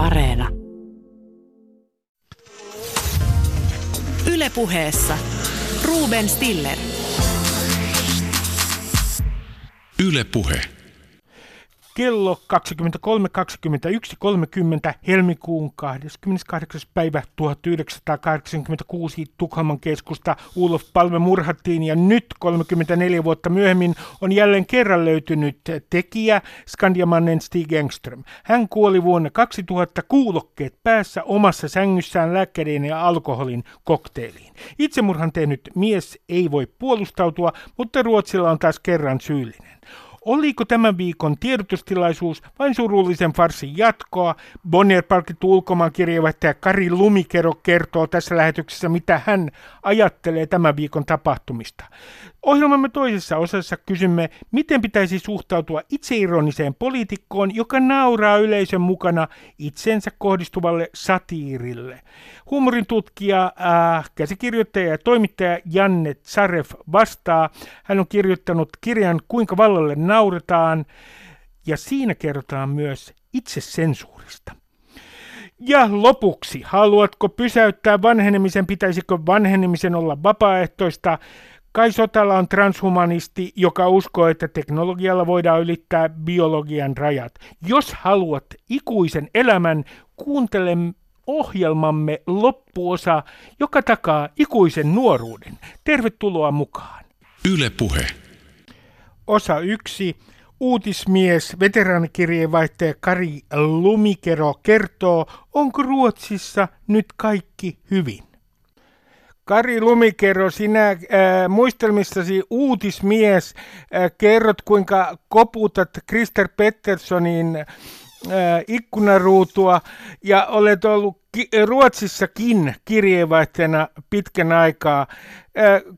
Areena. Ylepuheessa Ruben Stiller. Yle Puhe. Kello 23.21.30 helmikuun 28. päivä 1986 Tukholman keskusta Ulof Palme murhattiin ja nyt 34 vuotta myöhemmin on jälleen kerran löytynyt tekijä Skandiamannen Stig Engström. Hän kuoli vuonna 2000 kuulokkeet päässä omassa sängyssään lääkkeiden ja alkoholin kokteiliin. Itsemurhan tehnyt mies ei voi puolustautua, mutta Ruotsilla on taas kerran syyllinen. Oliko tämän viikon tiedotustilaisuus vain surullisen farsin jatkoa? Bonnier palkittu ulkomaankirjeenvaihtaja Kari Lumikero kertoo tässä lähetyksessä, mitä hän ajattelee tämän viikon tapahtumista. Ohjelmamme toisessa osassa kysymme, miten pitäisi suhtautua itseironiseen poliitikkoon, joka nauraa yleisön mukana itsensä kohdistuvalle satiirille. Huumorin tutkija, äh, käsikirjoittaja ja toimittaja Janne Tsaref vastaa. Hän on kirjoittanut kirjan Kuinka vallalle nauretaan ja siinä kerrotaan myös itsesensuurista. Ja lopuksi, haluatko pysäyttää vanhenemisen, pitäisikö vanhenemisen olla vapaaehtoista? Kai Sotala on transhumanisti, joka uskoo, että teknologialla voidaan ylittää biologian rajat. Jos haluat ikuisen elämän, kuuntele ohjelmamme loppuosa, joka takaa ikuisen nuoruuden. Tervetuloa mukaan. Yle Puhe. Osa yksi. Uutismies, veteraanikirjeenvaihtaja Kari Lumikero kertoo, onko Ruotsissa nyt kaikki hyvin. Kari Lumikero, sinä äh, muistelmissasi uutismies äh, kerrot, kuinka koputat Krister Petterssonin ikkunaruutua ja olet ollut ki- Ruotsissakin kirjeenvaihtajana pitkän aikaa.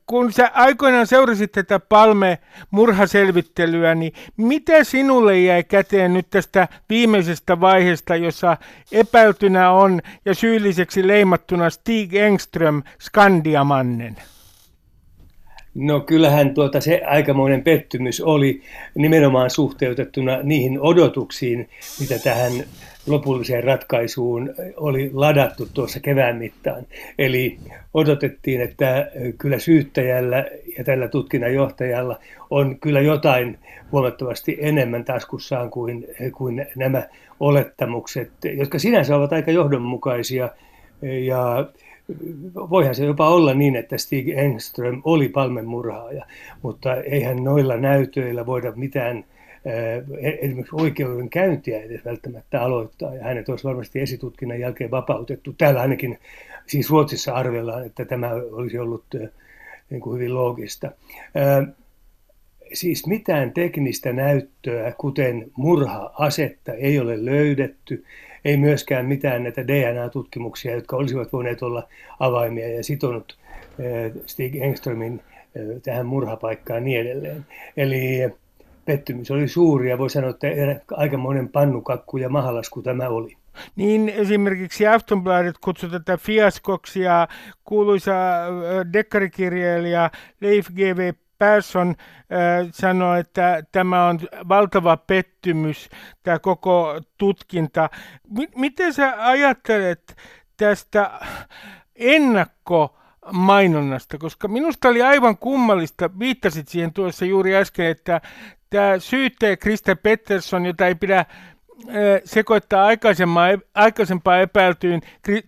Kun sä aikoinaan seurasit tätä Palme-murhaselvittelyä, niin mitä sinulle jäi käteen nyt tästä viimeisestä vaiheesta, jossa epäiltynä on ja syylliseksi leimattuna Stig Engström Skandiamannen? No kyllähän tuota se aikamoinen pettymys oli nimenomaan suhteutettuna niihin odotuksiin, mitä tähän lopulliseen ratkaisuun oli ladattu tuossa kevään mittaan. Eli odotettiin, että kyllä syyttäjällä ja tällä tutkinnanjohtajalla on kyllä jotain huomattavasti enemmän taskussaan kuin, kuin nämä olettamukset, jotka sinänsä ovat aika johdonmukaisia ja voihan se jopa olla niin, että Stig Engström oli Palmen murhaaja, mutta eihän noilla näytöillä voida mitään esimerkiksi oikeudenkäyntiä edes välttämättä aloittaa, ja hänet olisi varmasti esitutkinnan jälkeen vapautettu. Täällä ainakin, siis Ruotsissa arvellaan, että tämä olisi ollut niin kuin hyvin loogista. Siis mitään teknistä näyttöä, kuten murha-asetta, ei ole löydetty ei myöskään mitään näitä DNA-tutkimuksia, jotka olisivat voineet olla avaimia ja sitonut eh, Stig Engströmin eh, tähän murhapaikkaan ja niin edelleen. Eli pettymys oli suuri ja voi sanoa, että aikamoinen pannukakku ja mahalasku tämä oli. Niin esimerkiksi Aftonbladet kutsui tätä fiaskoksi ja kuuluisa eh, dekkarikirjailija Leif G.V. Persson äh, sanoi, että tämä on valtava pettymys, tämä koko tutkinta. Miten sä ajattelet tästä ennakko mainonnasta, koska minusta oli aivan kummallista, viittasit siihen tuossa juuri äsken, että tämä syyttäjä Krista Pettersson, jota ei pidä sekoittaa aikaisempaa epäiltyyn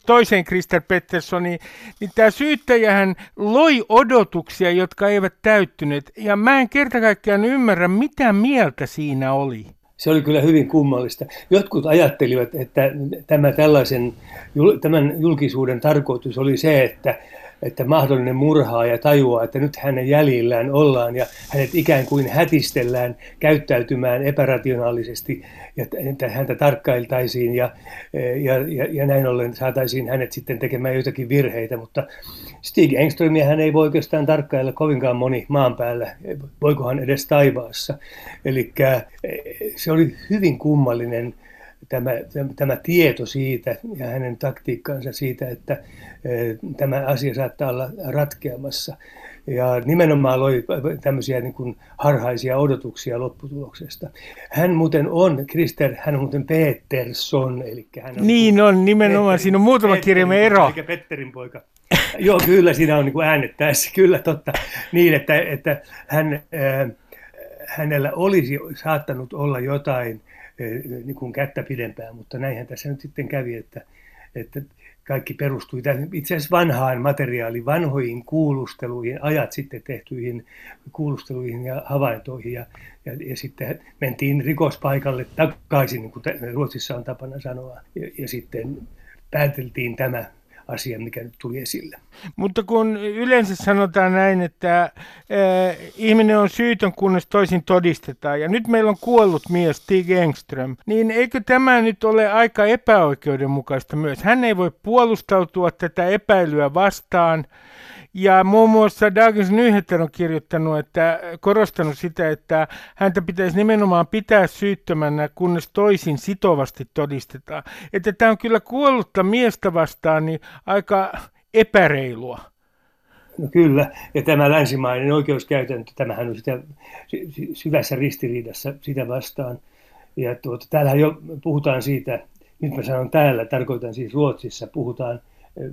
toiseen Krister Petterssoniin, niin tämä syyttäjähän loi odotuksia, jotka eivät täyttyneet. Ja mä en kerta kaikkiaan ymmärrä, mitä mieltä siinä oli. Se oli kyllä hyvin kummallista. Jotkut ajattelivat, että tämä tällaisen, tämän julkisuuden tarkoitus oli se, että että mahdollinen murhaaja tajuaa, että nyt hänen jäljillään ollaan ja hänet ikään kuin hätistellään käyttäytymään epärationaalisesti ja että häntä tarkkailtaisiin ja, ja, ja, ja näin ollen saataisiin hänet sitten tekemään jotakin virheitä, mutta Stig Engströmiä hän ei voi oikeastaan tarkkailla kovinkaan moni maan päällä, voikohan edes taivaassa. Eli se oli hyvin kummallinen tämä, tämä tieto siitä ja hänen taktiikkansa siitä, että tämä asia saattaa olla ratkeamassa. Ja nimenomaan loi tämmöisiä niin kuin harhaisia odotuksia lopputuloksesta. Hän muuten on, Krister, hän on muuten Petersson, eli hän on... Niin on, nimenomaan. Petterin, siinä on muutama kirjamme ero. Eikä Petterin poika. Joo, kyllä siinä on niin kuin äänettäessä, kyllä totta. Niin, että, että hän, äh, hänellä olisi saattanut olla jotain äh, niin kuin kättä pidempään, mutta näinhän tässä nyt sitten kävi, että, että kaikki perustui itse asiassa vanhaan materiaaliin, vanhoihin kuulusteluihin, ajat sitten tehtyihin kuulusteluihin ja havaintoihin. Ja, ja, ja sitten mentiin rikospaikalle takaisin, niin kuin Ruotsissa on tapana sanoa. Ja, ja sitten pääteltiin tämä asia, mikä nyt tuli esille. Mutta kun yleensä sanotaan näin, että äh, ihminen on syytön, kunnes toisin todistetaan, ja nyt meillä on kuollut mies Stig Engström, niin eikö tämä nyt ole aika epäoikeudenmukaista myös? Hän ei voi puolustautua tätä epäilyä vastaan, ja muun muassa Dagens Nyheter on kirjoittanut, että korostanut sitä, että häntä pitäisi nimenomaan pitää syyttömänä, kunnes toisin sitovasti todistetaan. Että tämä on kyllä kuollutta miestä vastaan niin aika epäreilua. No kyllä, ja tämä länsimainen oikeuskäytäntö, tämähän on sitä syvässä ristiriidassa sitä vastaan. Ja tuota, täällähän jo puhutaan siitä, nyt mä sanon täällä, tarkoitan siis Ruotsissa, puhutaan –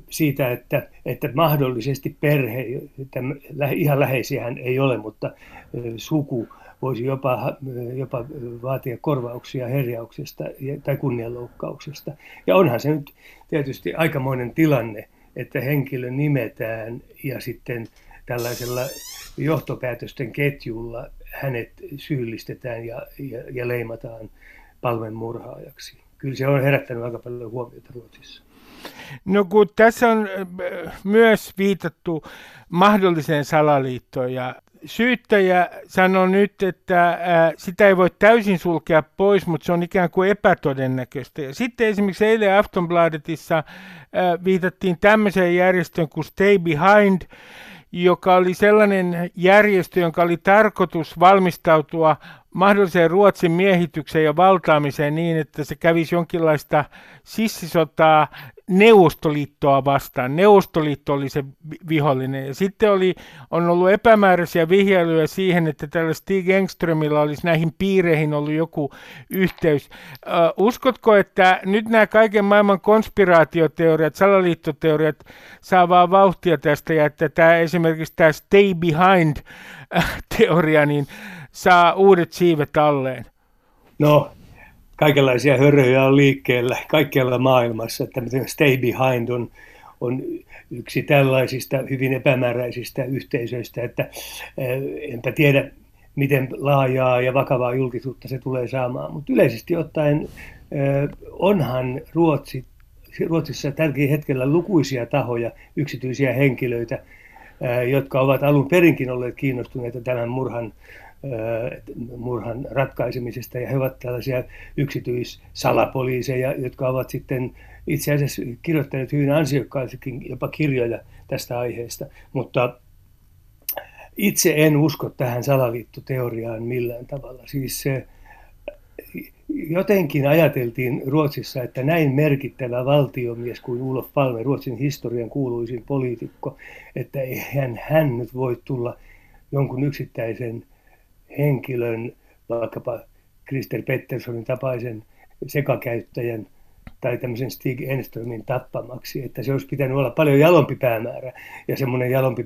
siitä, että, että mahdollisesti perhe, ihan läheisiähän ei ole, mutta suku voisi jopa, jopa vaatia korvauksia herjauksesta tai kunnianloukkauksesta. Ja onhan se nyt tietysti aikamoinen tilanne, että henkilö nimetään ja sitten tällaisella johtopäätösten ketjulla hänet syyllistetään ja, ja, ja leimataan palvelmurhaajaksi. Kyllä se on herättänyt aika paljon huomiota Ruotsissa. No kun tässä on äh, myös viitattu mahdolliseen salaliittoon ja syyttäjä sanoi nyt, että äh, sitä ei voi täysin sulkea pois, mutta se on ikään kuin epätodennäköistä. Ja sitten esimerkiksi eilen Aftonbladetissa äh, viitattiin tämmöiseen järjestöön kuin Stay Behind, joka oli sellainen järjestö, jonka oli tarkoitus valmistautua mahdolliseen Ruotsin miehitykseen ja valtaamiseen niin, että se kävisi jonkinlaista sissisotaa Neuvostoliittoa vastaan. Neuvostoliitto oli se vihollinen. Ja sitten oli, on ollut epämääräisiä vihjailuja siihen, että tällä Stig Engströmillä olisi näihin piireihin ollut joku yhteys. Uh, uskotko, että nyt nämä kaiken maailman konspiraatioteoriat, salaliittoteoriat saa vaan vauhtia tästä ja että tämä esimerkiksi tämä Stay Behind-teoria niin saa uudet siivet alleen? No, kaikenlaisia höröjä on liikkeellä kaikkialla maailmassa. Että Stay Behind on, on yksi tällaisista hyvin epämääräisistä yhteisöistä, että eh, enpä tiedä, miten laajaa ja vakavaa julkisuutta se tulee saamaan. Mutta yleisesti ottaen eh, onhan Ruotsi, Ruotsissa tälläkin hetkellä lukuisia tahoja, yksityisiä henkilöitä, eh, jotka ovat alun perinkin olleet kiinnostuneita tämän murhan murhan ratkaisemisesta ja he ovat tällaisia yksityissalapoliiseja, jotka ovat sitten itse asiassa kirjoittaneet hyvin ansiokkaisikin jopa kirjoja tästä aiheesta, mutta itse en usko tähän salaliittoteoriaan millään tavalla. Siis se, jotenkin ajateltiin Ruotsissa, että näin merkittävä valtiomies kuin Ulof Palme, Ruotsin historian kuuluisin poliitikko, että eihän hän nyt voi tulla jonkun yksittäisen henkilön, vaikkapa Krister Petterssonin tapaisen sekakäyttäjän tai tämmöisen Stig Enströmin tappamaksi, että se olisi pitänyt olla paljon jalompi päämäärä. Ja semmoinen jalompi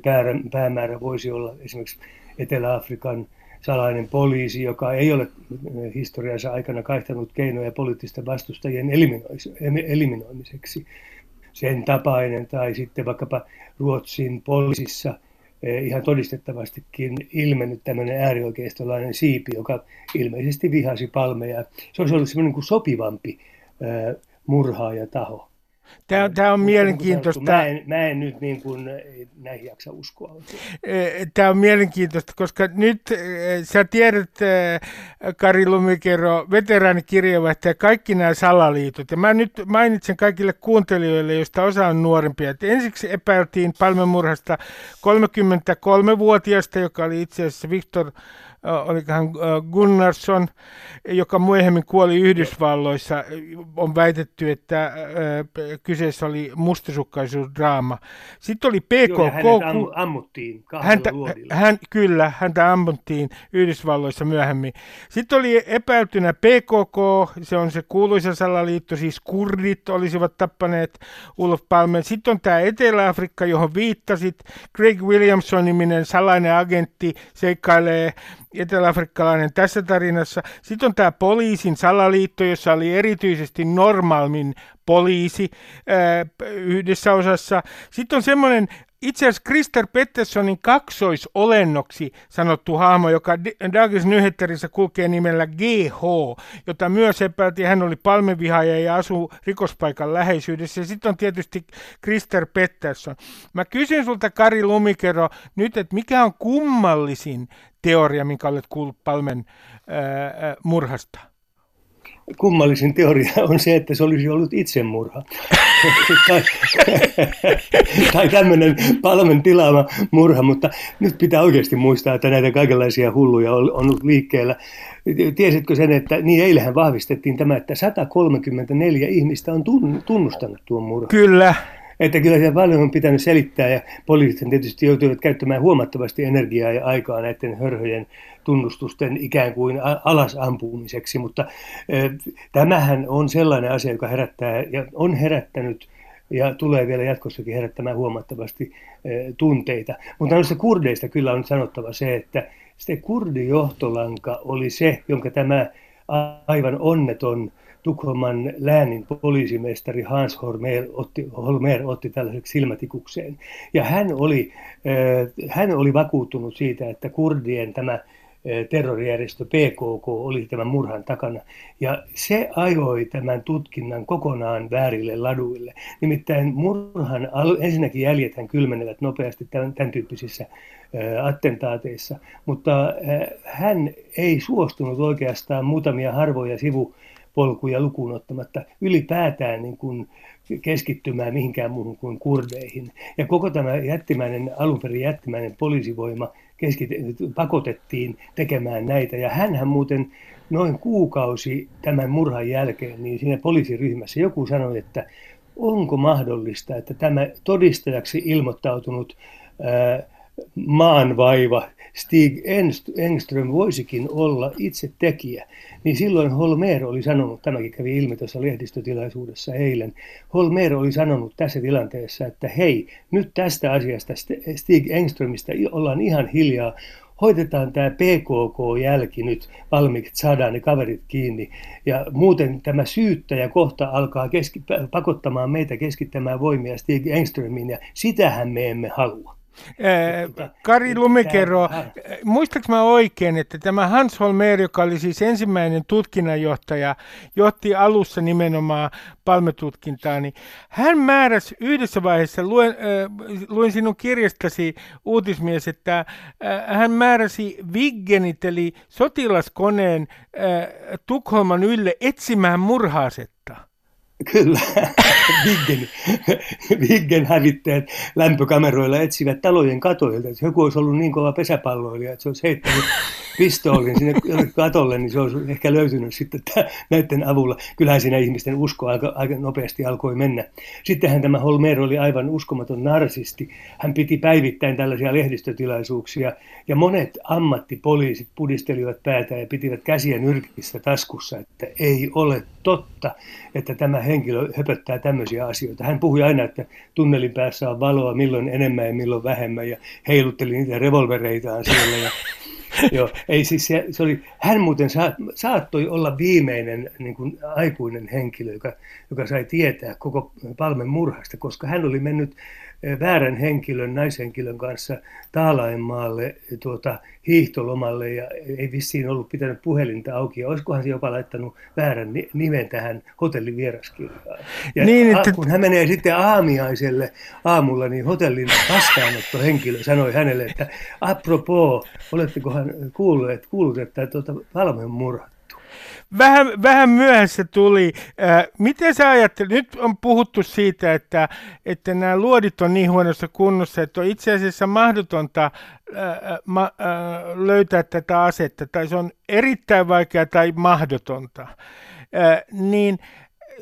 päämäärä voisi olla esimerkiksi Etelä-Afrikan salainen poliisi, joka ei ole historiansa aikana kaihtanut keinoja poliittisten vastustajien eliminoimiseksi. Sen tapainen tai sitten vaikkapa Ruotsin poliisissa Eh, ihan todistettavastikin ilmennyt tämmöinen äärioikeistolainen siipi, joka ilmeisesti vihasi palmeja. Se olisi ollut semmoinen kuin sopivampi eh, murhaajataho. Tämä, tämä on mielenkiintoista. Mä en, mä en nyt niin kuin näihin jaksa uskoa. Eh, tämä on mielenkiintoista, koska nyt sä tiedät, Kari Lumikero, veteraanikirjeenvaihtaja, kaikki nämä salaliitot. Ja mä nyt mainitsen kaikille kuuntelijoille, joista osa on nuorempia. Että ensiksi epäiltiin palmemurhasta 33-vuotiaasta, joka oli itse asiassa Viktor olikohan Gunnarsson, joka myöhemmin kuoli Yhdysvalloissa, on väitetty, että kyseessä oli mustasukkaisuusdraama. Sitten oli PKK. Joo, hänet ammuttiin häntä, hän, Kyllä, häntä ammuttiin Yhdysvalloissa myöhemmin. Sitten oli epäiltynä PKK, se on se kuuluisa salaliitto, siis kurdit olisivat tappaneet Ulf Palmen. Sitten on tämä Etelä-Afrikka, johon viittasit. Craig Williamson-niminen salainen agentti seikkailee eteläafrikkalainen tässä tarinassa. Sitten on tämä poliisin salaliitto, jossa oli erityisesti Normalmin poliisi ää, yhdessä osassa. Sitten on semmoinen itse asiassa Krister Petterssonin kaksoisolennoksi sanottu hahmo, joka Dagens Nyheterissä kulkee nimellä GH, jota myös epäiltiin, hän oli palmevihaaja ja asuu rikospaikan läheisyydessä. Sitten on tietysti Krister Pettersson. Mä kysyn sulta Kari Lumikero nyt, että mikä on kummallisin teoria, minkä olet kuullut Palmen ää, murhasta? kummallisin teoria on se, että se olisi ollut itsemurha. tai, tai tämmöinen palmen tilaama murha, mutta nyt pitää oikeasti muistaa, että näitä kaikenlaisia hulluja on, on ollut liikkeellä. Tiesitkö sen, että niin eilähän vahvistettiin tämä, että 134 ihmistä on tunnustanut tuon murhan? Kyllä. Että kyllä siellä paljon on pitänyt selittää ja poliisit tietysti joutuivat käyttämään huomattavasti energiaa ja aikaa näiden hörhöjen tunnustusten ikään kuin alasampumiseksi, mutta tämähän on sellainen asia, joka herättää ja on herättänyt ja tulee vielä jatkossakin herättämään huomattavasti tunteita. Mutta noista kurdeista kyllä on sanottava se, että se kurdijohtolanka oli se, jonka tämä aivan onneton Tukholman läänin poliisimestari Hans Holmer otti, Holmer otti tällaiseksi silmätikukseen. Ja hän oli, hän oli vakuuttunut siitä, että kurdien tämä terrorijärjestö PKK oli tämän murhan takana. Ja se ajoi tämän tutkinnan kokonaan väärille laduille. Nimittäin murhan ensinnäkin jäljethän kylmenevät nopeasti tämän, tämän tyyppisissä attentaateissa, mutta hän ei suostunut oikeastaan muutamia harvoja sivupolkuja lukuun ottamatta ylipäätään niin kuin keskittymään mihinkään muuhun kuin kurdeihin. Ja koko tämä jättimäinen, alun perin jättimäinen poliisivoima keskit- pakotettiin tekemään näitä. Ja hänhän muuten noin kuukausi tämän murhan jälkeen, niin siinä poliisiryhmässä joku sanoi, että onko mahdollista, että tämä todistajaksi ilmoittautunut ää, maanvaiva Stig Engström voisikin olla itse tekijä, niin silloin Holmer oli sanonut, tämäkin kävi ilmi tuossa lehdistötilaisuudessa eilen, Holmer oli sanonut tässä tilanteessa, että hei, nyt tästä asiasta Stig Engströmistä ollaan ihan hiljaa, hoitetaan tämä PKK-jälki nyt valmiiksi, saadaan ne kaverit kiinni. Ja muuten tämä syyttäjä kohta alkaa keski- pakottamaan meitä keskittämään voimia Stig Engströmiin, ja sitähän me emme halua. Kari Lumikero, muistaaks mä oikein, että tämä Hans Holmer, joka oli siis ensimmäinen tutkinnanjohtaja, johti alussa nimenomaan palmetutkintaa, niin hän määräsi yhdessä vaiheessa, luen, äh, luin sinun kirjastasi uutismies, että äh, hän määräsi Viggenit eli sotilaskoneen äh, Tukholman ylle etsimään murhaasetta. Kyllä, Viggen, Viggen hävittäjät lämpökameroilla etsivät talojen katoilta. Jos joku olisi ollut niin kova pesäpalloilija, että se olisi heittänyt pistoolin sinne katolle, niin se olisi ehkä löytynyt sitten näiden avulla. Kyllähän siinä ihmisten usko aika, aika nopeasti alkoi mennä. Sittenhän tämä Holmer oli aivan uskomaton narsisti. Hän piti päivittäin tällaisia lehdistötilaisuuksia ja monet ammattipoliisit pudistelivat päätä ja pitivät käsiä nyrkissä taskussa, että ei ole totta, että tämä henkilö höpöttää tämmöisiä asioita. Hän puhui aina, että tunnelin päässä on valoa milloin enemmän ja milloin vähemmän ja heilutteli niitä revolvereitaan siellä. Ja, joo, ei siis se, se oli, hän muuten sa, saattoi olla viimeinen niin kuin aikuinen henkilö, joka, joka sai tietää koko Palmen murhasta, koska hän oli mennyt väärän henkilön, naishenkilön kanssa Taalaenmaalle tuota, hiihtolomalle ja ei vissiin ollut pitänyt puhelinta auki. Ja olisikohan se jopa laittanut väärän nimen tähän hotellin vieraskirjaan. Ja niin, että... kun hän menee sitten aamiaiselle aamulla, niin hotellin vastaanottohenkilö sanoi hänelle, että apropos, olettekohan kuulleet, kuullut, että tuota, Palme on murhattu. Vähän, vähän myöhässä tuli. Äh, miten sä ajattelet, nyt on puhuttu siitä, että, että nämä luodit on niin huonossa kunnossa, että on itse asiassa mahdotonta äh, ma, äh, löytää tätä asetta, tai se on erittäin vaikeaa tai mahdotonta. Äh, niin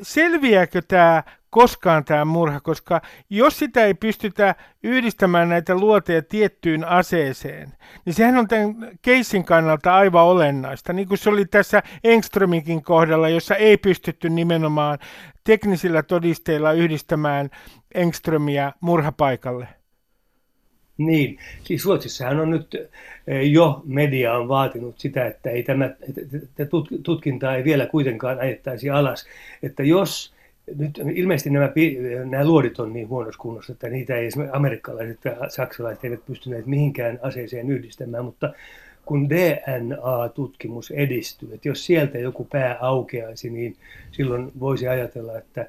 selviääkö tämä koskaan tämä murha, koska jos sitä ei pystytä yhdistämään näitä luoteja tiettyyn aseeseen, niin sehän on tämän keissin kannalta aivan olennaista, niin kuin se oli tässä Engströminkin kohdalla, jossa ei pystytty nimenomaan teknisillä todisteilla yhdistämään Engströmiä murhapaikalle. Niin, siis Ruotsissahan on nyt eh, jo media on vaatinut sitä, että ei tämä, että tutkintaa ei vielä kuitenkaan ajettaisi alas. Että jos nyt ilmeisesti nämä, nämä luodit on niin huonossa kunnossa, että niitä ei amerikkalaiset ja saksalaiset eivät pystyneet mihinkään aseeseen yhdistämään, mutta kun DNA-tutkimus edistyy, että jos sieltä joku pää aukeaisi, niin silloin voisi ajatella, että,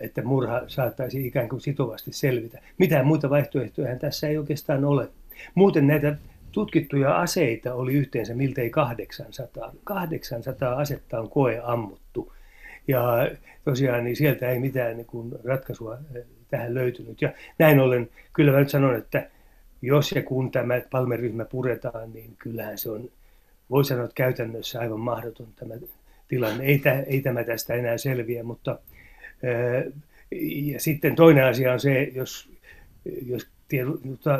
että murha saattaisi ikään kuin sitovasti selvitä. Mitään muita vaihtoehtoja tässä ei oikeastaan ole. Muuten näitä tutkittuja aseita oli yhteensä miltei 800. 800 asetta on koe ammuttu. Ja tosiaan niin sieltä ei mitään niin kuin ratkaisua eh, tähän löytynyt. Ja näin ollen kyllä mä nyt sanon, että jos ja kun tämä Palmeryhmä puretaan, niin kyllähän se on, voi sanoa, että käytännössä aivan mahdoton tämä tilanne. Ei, tä, ei tämä tästä enää selviä, mutta eh, ja sitten toinen asia on se, jos, jos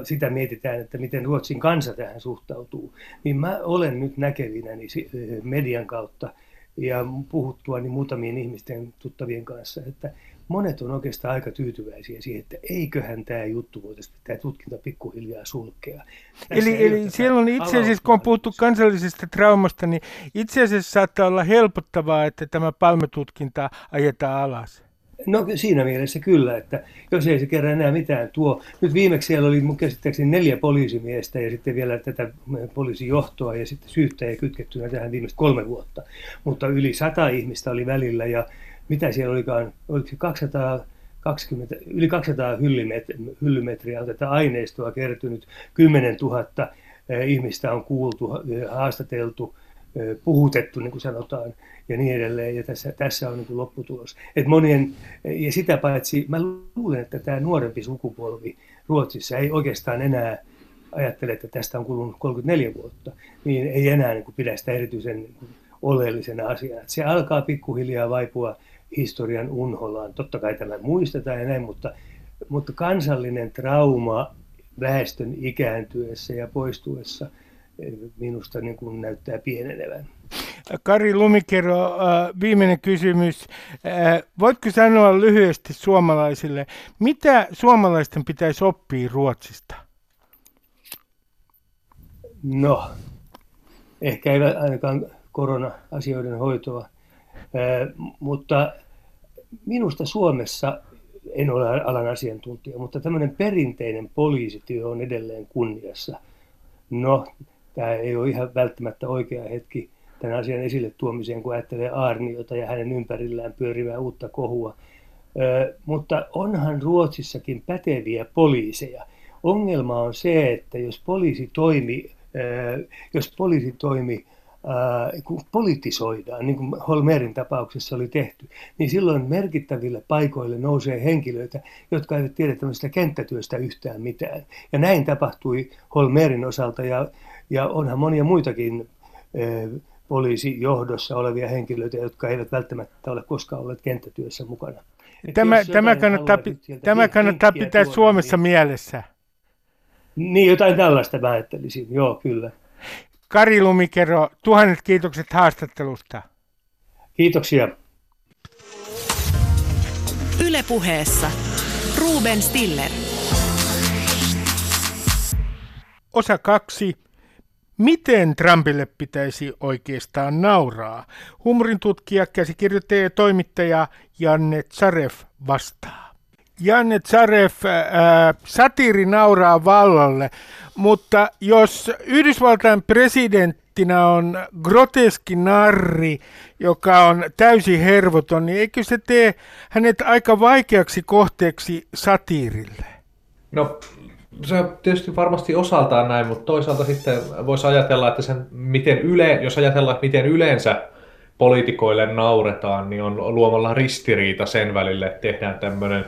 sitä mietitään, että miten Ruotsin kansa tähän suhtautuu, niin mä olen nyt näkevinäni eh, median kautta ja puhuttua niin muutamien ihmisten tuttavien kanssa, että monet on oikeastaan aika tyytyväisiä siihen, että eiköhän tämä juttu voitaisiin, tämä tutkinta pikkuhiljaa sulkea. eli, eli siellä on itse asiassa, kun on puhuttu kansallisesta traumasta, niin itse asiassa saattaa olla helpottavaa, että tämä palmetutkinta ajetaan alas. No siinä mielessä kyllä, että jos ei se kerran enää mitään tuo. Nyt viimeksi siellä oli mun käsittääkseni neljä poliisimiestä ja sitten vielä tätä poliisijohtoa ja sitten syyttäjä kytkettynä tähän viimeiset kolme vuotta. Mutta yli sata ihmistä oli välillä ja mitä siellä olikaan, oliko se 220, yli 200 hyllymetriä on tätä aineistoa kertynyt, 10 000 eh, ihmistä on kuultu, eh, haastateltu, eh, puhutettu, niin kuin sanotaan ja niin edelleen. Ja tässä, tässä on niin kuin lopputulos. Et monien, ja sitä paitsi mä luulen, että tämä nuorempi sukupolvi Ruotsissa ei oikeastaan enää ajattele, että tästä on kulunut 34 vuotta, niin ei enää niin kuin pidä sitä erityisen niin kuin oleellisena asiana. Et se alkaa pikkuhiljaa vaipua historian unholaan. Totta kai tämä muistetaan ja näin, mutta, mutta kansallinen trauma väestön ikääntyessä ja poistuessa minusta niin kuin näyttää pienenevän. Kari Lumikero, äh, viimeinen kysymys. Äh, voitko sanoa lyhyesti suomalaisille, mitä suomalaisten pitäisi oppia Ruotsista? No, ehkä ei ainakaan korona-asioiden hoitoa, äh, mutta minusta Suomessa, en ole alan asiantuntija, mutta tämmöinen perinteinen poliisityö on edelleen kunniassa. No, tämä ei ole ihan välttämättä oikea hetki tämän asian esille tuomiseen, kun ajattelee Arniota ja hänen ympärillään pyörivää uutta kohua. Ö, mutta onhan Ruotsissakin päteviä poliiseja. Ongelma on se, että jos poliisi toimi, ö, jos poliisi toimi kun politisoidaan, niin kuin Holmerin tapauksessa oli tehty, niin silloin merkittäville paikoille nousee henkilöitä, jotka eivät tiedä tämmöistä kenttätyöstä yhtään mitään. Ja näin tapahtui Holmerin osalta ja, ja onhan monia muitakin poliisijohdossa olevia henkilöitä, jotka eivät välttämättä ole koskaan olleet kenttätyössä mukana. tämä, tämä kannattaa, tämä kannattaa pitää tuoda, Suomessa niin, mielessä. Niin, jotain tällaista mä ajattelisin, joo, kyllä. Kari Lumikero, tuhannet kiitokset haastattelusta. Kiitoksia. Ylepuheessa Ruben Stiller. Osa kaksi. Miten Trumpille pitäisi oikeastaan nauraa? Humorin tutkija, käsikirjoittaja ja toimittaja Janne Tsaref vastaa. Janne Tsaref, äh, satiiri nauraa vallalle, mutta jos Yhdysvaltain presidenttinä on groteski narri, joka on täysin hervoton, niin eikö se tee hänet aika vaikeaksi kohteeksi satiirille? No se tietysti varmasti osaltaan näin, mutta toisaalta sitten voisi ajatella, että sen miten yle, jos ajatellaan, että miten yleensä poliitikoille nauretaan, niin on luomalla ristiriita sen välille, että tehdään tämmöinen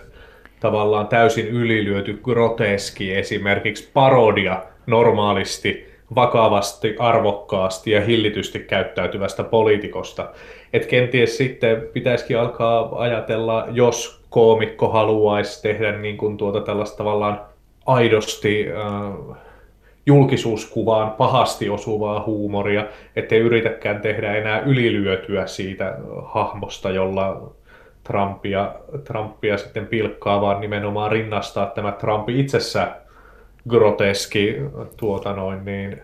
tavallaan täysin ylilyöty groteski, esimerkiksi parodia normaalisti, vakavasti, arvokkaasti ja hillitysti käyttäytyvästä poliitikosta. Et kenties sitten pitäisikin alkaa ajatella, jos koomikko haluaisi tehdä niin kuin tuota tällaista tavallaan aidosti äh, julkisuuskuvaan pahasti osuvaa huumoria, ettei yritäkään tehdä enää ylilyötyä siitä hahmosta, jolla Trumpia, Trumpia sitten pilkkaa, vaan nimenomaan rinnastaa tämä Trump itsessä groteski tuota noin, niin,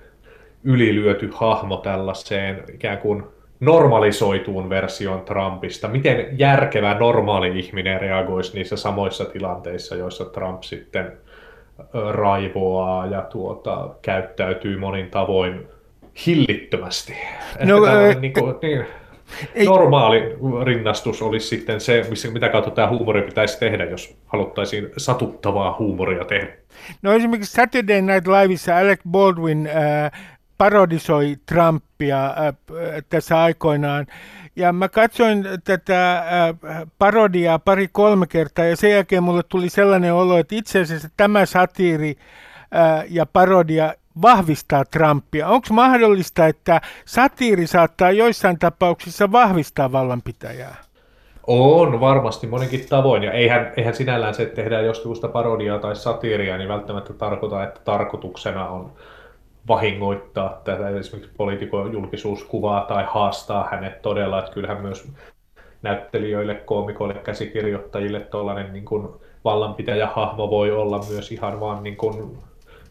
ylilyöty hahmo tällaiseen ikään kuin normalisoituun versioon Trumpista. Miten järkevä normaali ihminen reagoisi niissä samoissa tilanteissa, joissa Trump sitten raivoaa ja tuota, käyttäytyy monin tavoin hillittömästi. No, äh, niin kuin, niin, ei. Normaali rinnastus olisi sitten se, missä, mitä kautta tämä huumori pitäisi tehdä, jos haluttaisiin satuttavaa huumoria tehdä. No esimerkiksi Saturday Night Liveissa Alec Baldwin äh, parodisoi Trumpia äh, tässä aikoinaan. Ja mä katsoin tätä äh, parodiaa pari-kolme kertaa ja sen jälkeen mulle tuli sellainen olo, että itse asiassa tämä satiiri äh, ja parodia vahvistaa Trumpia. Onko mahdollista, että satiiri saattaa joissain tapauksissa vahvistaa vallanpitäjää? On varmasti moninkin tavoin, ja eihän, eihän sinällään se, että tehdään joskus parodiaa tai satiiria, niin välttämättä tarkoita, että tarkoituksena on vahingoittaa tätä esimerkiksi poliitikon julkisuuskuvaa tai haastaa hänet todella, että kyllähän myös näyttelijöille, koomikoille, käsikirjoittajille tuollainen niin kuin vallanpitäjähahmo voi olla myös ihan vaan niin kuin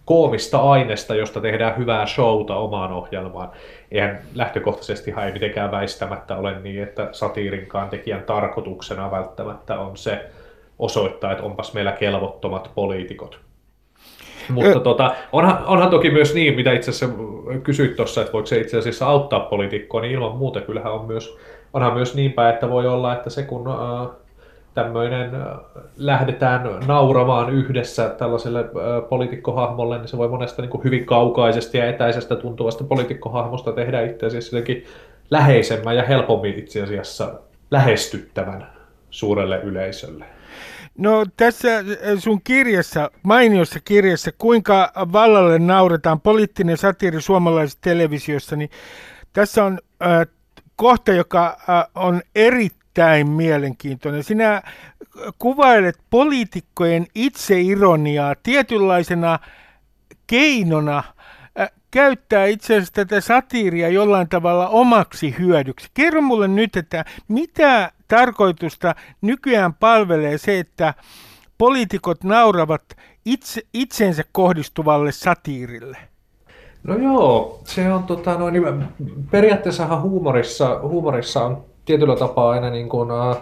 koomista aineesta, josta tehdään hyvää showta omaan ohjelmaan. Eihän lähtökohtaisesti ei mitenkään väistämättä ole niin, että satiirinkaan tekijän tarkoituksena välttämättä on se osoittaa, että onpas meillä kelvottomat poliitikot. Mutta tota, onhan, onhan toki myös niin, mitä itse asiassa kysyit tuossa, että voiko se itse asiassa auttaa poliitikkoa, niin ilman muuta kyllähän on myös, onhan myös niin päin, että voi olla, että se kun äh, tämmöinen äh, lähdetään nauramaan yhdessä tällaiselle äh, poliitikkohahmolle, niin se voi monesta niin kuin hyvin kaukaisesta ja etäisestä tuntuvasta poliitikkohahmosta tehdä itse asiassa jotenkin läheisemmän ja helpommin itse asiassa lähestyttävän suurelle yleisölle. No tässä äh, sun kirjassa, mainiossa kirjassa, kuinka vallalle nauretaan poliittinen satiiri suomalaisessa televisiossa, niin tässä on äh, kohta, joka äh, on erittäin mielenkiintoinen. Sinä kuvailet poliitikkojen itseironiaa tietynlaisena keinona – käyttää itse asiassa tätä satiiria jollain tavalla omaksi hyödyksi. Kerro mulle nyt, että mitä tarkoitusta nykyään palvelee se, että poliitikot nauravat itse, itsensä kohdistuvalle satiirille? No joo, se on tota, no, niin, periaatteessahan huumorissa, huumorissa on tietyllä tapaa aina niin kuin, äh,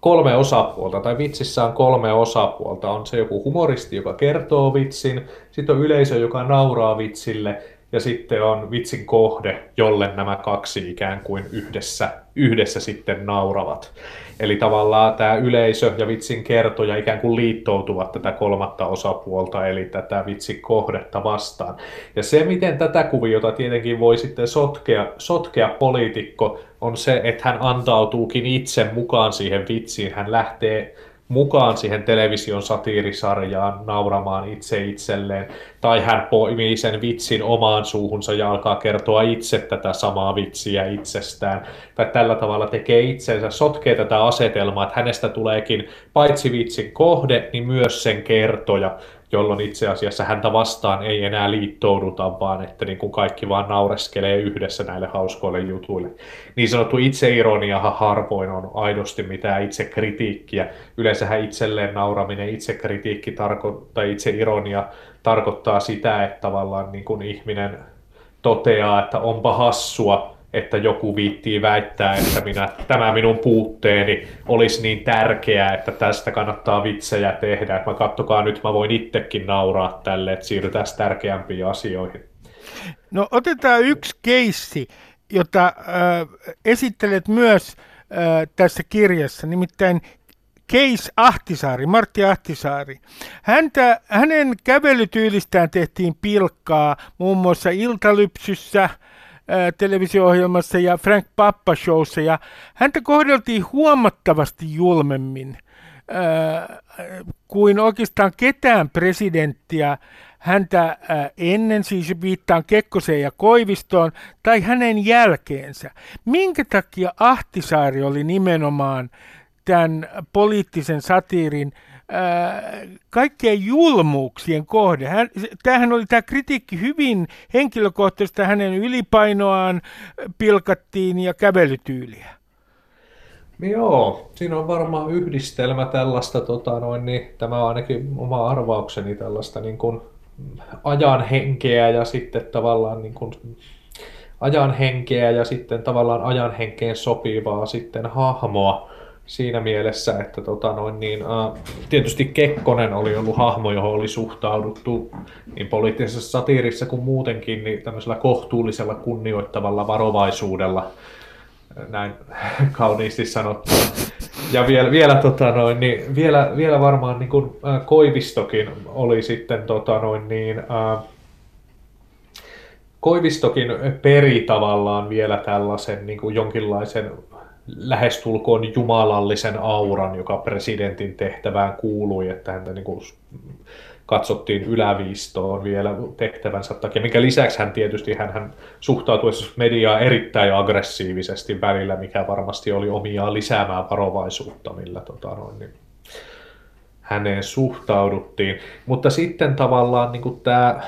kolme osapuolta, tai vitsissä on kolme osapuolta. On se joku humoristi, joka kertoo vitsin, sitten on yleisö, joka nauraa vitsille, ja sitten on vitsin kohde, jolle nämä kaksi ikään kuin yhdessä, yhdessä sitten nauravat. Eli tavallaan tämä yleisö ja vitsin kertoja ikään kuin liittoutuvat tätä kolmatta osapuolta, eli tätä vitsin kohdetta vastaan. Ja se, miten tätä kuviota tietenkin voi sitten sotkea, sotkea poliitikko, on se, että hän antautuukin itse mukaan siihen vitsiin. Hän lähtee mukaan siihen television satiirisarjaan nauramaan itse itselleen, tai hän poimii sen vitsin omaan suuhunsa ja alkaa kertoa itse tätä samaa vitsiä itsestään, tai tällä tavalla tekee itsensä, sotkee tätä asetelmaa, että hänestä tuleekin paitsi vitsin kohde, niin myös sen kertoja, jolloin itse asiassa häntä vastaan ei enää liittouduta, vaan että niin kuin kaikki vaan naureskelee yhdessä näille hauskoille jutuille. Niin sanottu itseironiahan harvoin on aidosti mitään itsekritiikkiä. Yleensähän itselleen nauraminen, itsekritiikki tarko- tai itseironia tarkoittaa sitä, että tavallaan niin kuin ihminen toteaa, että onpa hassua, että joku viittii väittää, että minä, tämä minun puutteeni olisi niin tärkeää, että tästä kannattaa vitsejä tehdä. Että mä kattokaa nyt, mä voin itsekin nauraa tälle, että siirrytään asioihin. asioihin. No otetaan yksi keissi, jota äh, esittelet myös äh, tässä kirjassa, nimittäin Keis Ahtisaari, Martti Ahtisaari. Häntä, hänen kävelytyylistään tehtiin pilkkaa muun muassa Iltalypsyssä – televisio-ohjelmassa ja Frank Pappa Showssa ja häntä kohdeltiin huomattavasti julmemmin kuin oikeastaan ketään presidenttiä häntä ennen, siis viittaan Kekkoseen ja Koivistoon, tai hänen jälkeensä. Minkä takia Ahtisaari oli nimenomaan tämän poliittisen satiirin kaikkien julmuuksien kohde. Hän, tämähän oli tämä kritiikki hyvin henkilökohtaista, hänen ylipainoaan pilkattiin ja kävelytyyliä. Joo, siinä on varmaan yhdistelmä tällaista, tota noin, niin, tämä on ainakin oma arvaukseni tällaista niin kuin ajan henkeä ja sitten tavallaan niin kuin, ajan henkeä ja sitten tavallaan ajan henkeen sopivaa sitten hahmoa siinä mielessä, että tota noin, niin, äh, tietysti Kekkonen oli ollut hahmo, johon oli suhtauduttu niin poliittisessa satiirissa kuin muutenkin niin tämmöisellä kohtuullisella kunnioittavalla varovaisuudella, näin kauniisti sanottuna. Ja vielä, vielä, tota noin, niin, vielä, vielä varmaan niin kuin, äh, Koivistokin oli sitten tota noin, niin, äh, Koivistokin peri tavallaan vielä tällaisen niin kuin jonkinlaisen lähestulkoon jumalallisen auran, joka presidentin tehtävään kuului, että häntä niin kuin katsottiin yläviistoon vielä tehtävänsä takia, minkä lisäksi hän tietysti hän, hän suhtautui mediaa erittäin aggressiivisesti välillä, mikä varmasti oli omiaan lisäämään varovaisuutta, millä tota, noin, niin, häneen suhtauduttiin. Mutta sitten tavallaan niin tämä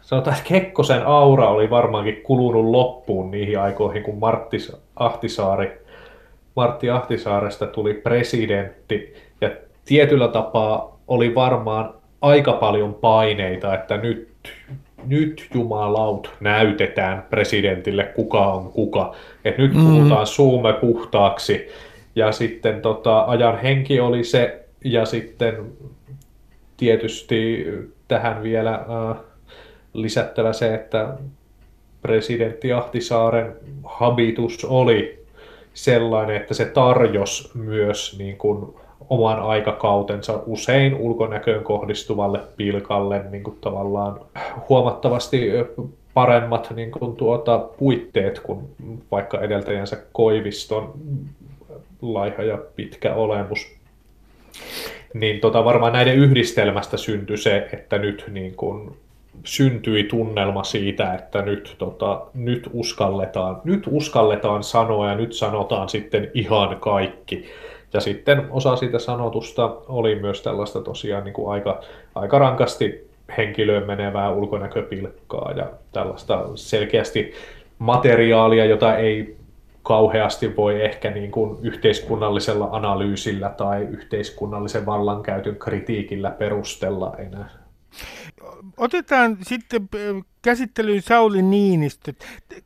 sanotaan, että Kekkosen aura oli varmaankin kulunut loppuun niihin aikoihin, kun Martti Ahtisaari Martti Ahtisaaresta tuli presidentti ja tietyllä tapaa oli varmaan aika paljon paineita, että nyt, nyt jumalaut näytetään presidentille kuka on kuka. Että nyt mm. puhutaan suume puhtaaksi ja sitten tota, ajan henki oli se ja sitten tietysti tähän vielä äh, lisättävä se, että presidentti Ahtisaaren habitus oli sellainen, että se tarjos myös niin kuin oman aikakautensa usein ulkonäköön kohdistuvalle pilkalle niin kuin tavallaan huomattavasti paremmat niin kuin tuota, puitteet kuin vaikka edeltäjänsä Koiviston laiha ja pitkä olemus. Niin tota, varmaan näiden yhdistelmästä syntyi se, että nyt niin kuin syntyi tunnelma siitä, että nyt, tota, nyt, uskalletaan, nyt uskalletaan sanoa ja nyt sanotaan sitten ihan kaikki. Ja sitten osa siitä sanotusta oli myös tällaista tosiaan niin kuin aika, aika rankasti henkilöön menevää ulkonäköpilkkaa ja tällaista selkeästi materiaalia, jota ei kauheasti voi ehkä niin kuin yhteiskunnallisella analyysillä tai yhteiskunnallisen vallankäytön kritiikillä perustella enää otetaan sitten käsittelyyn Sauli Niinistö.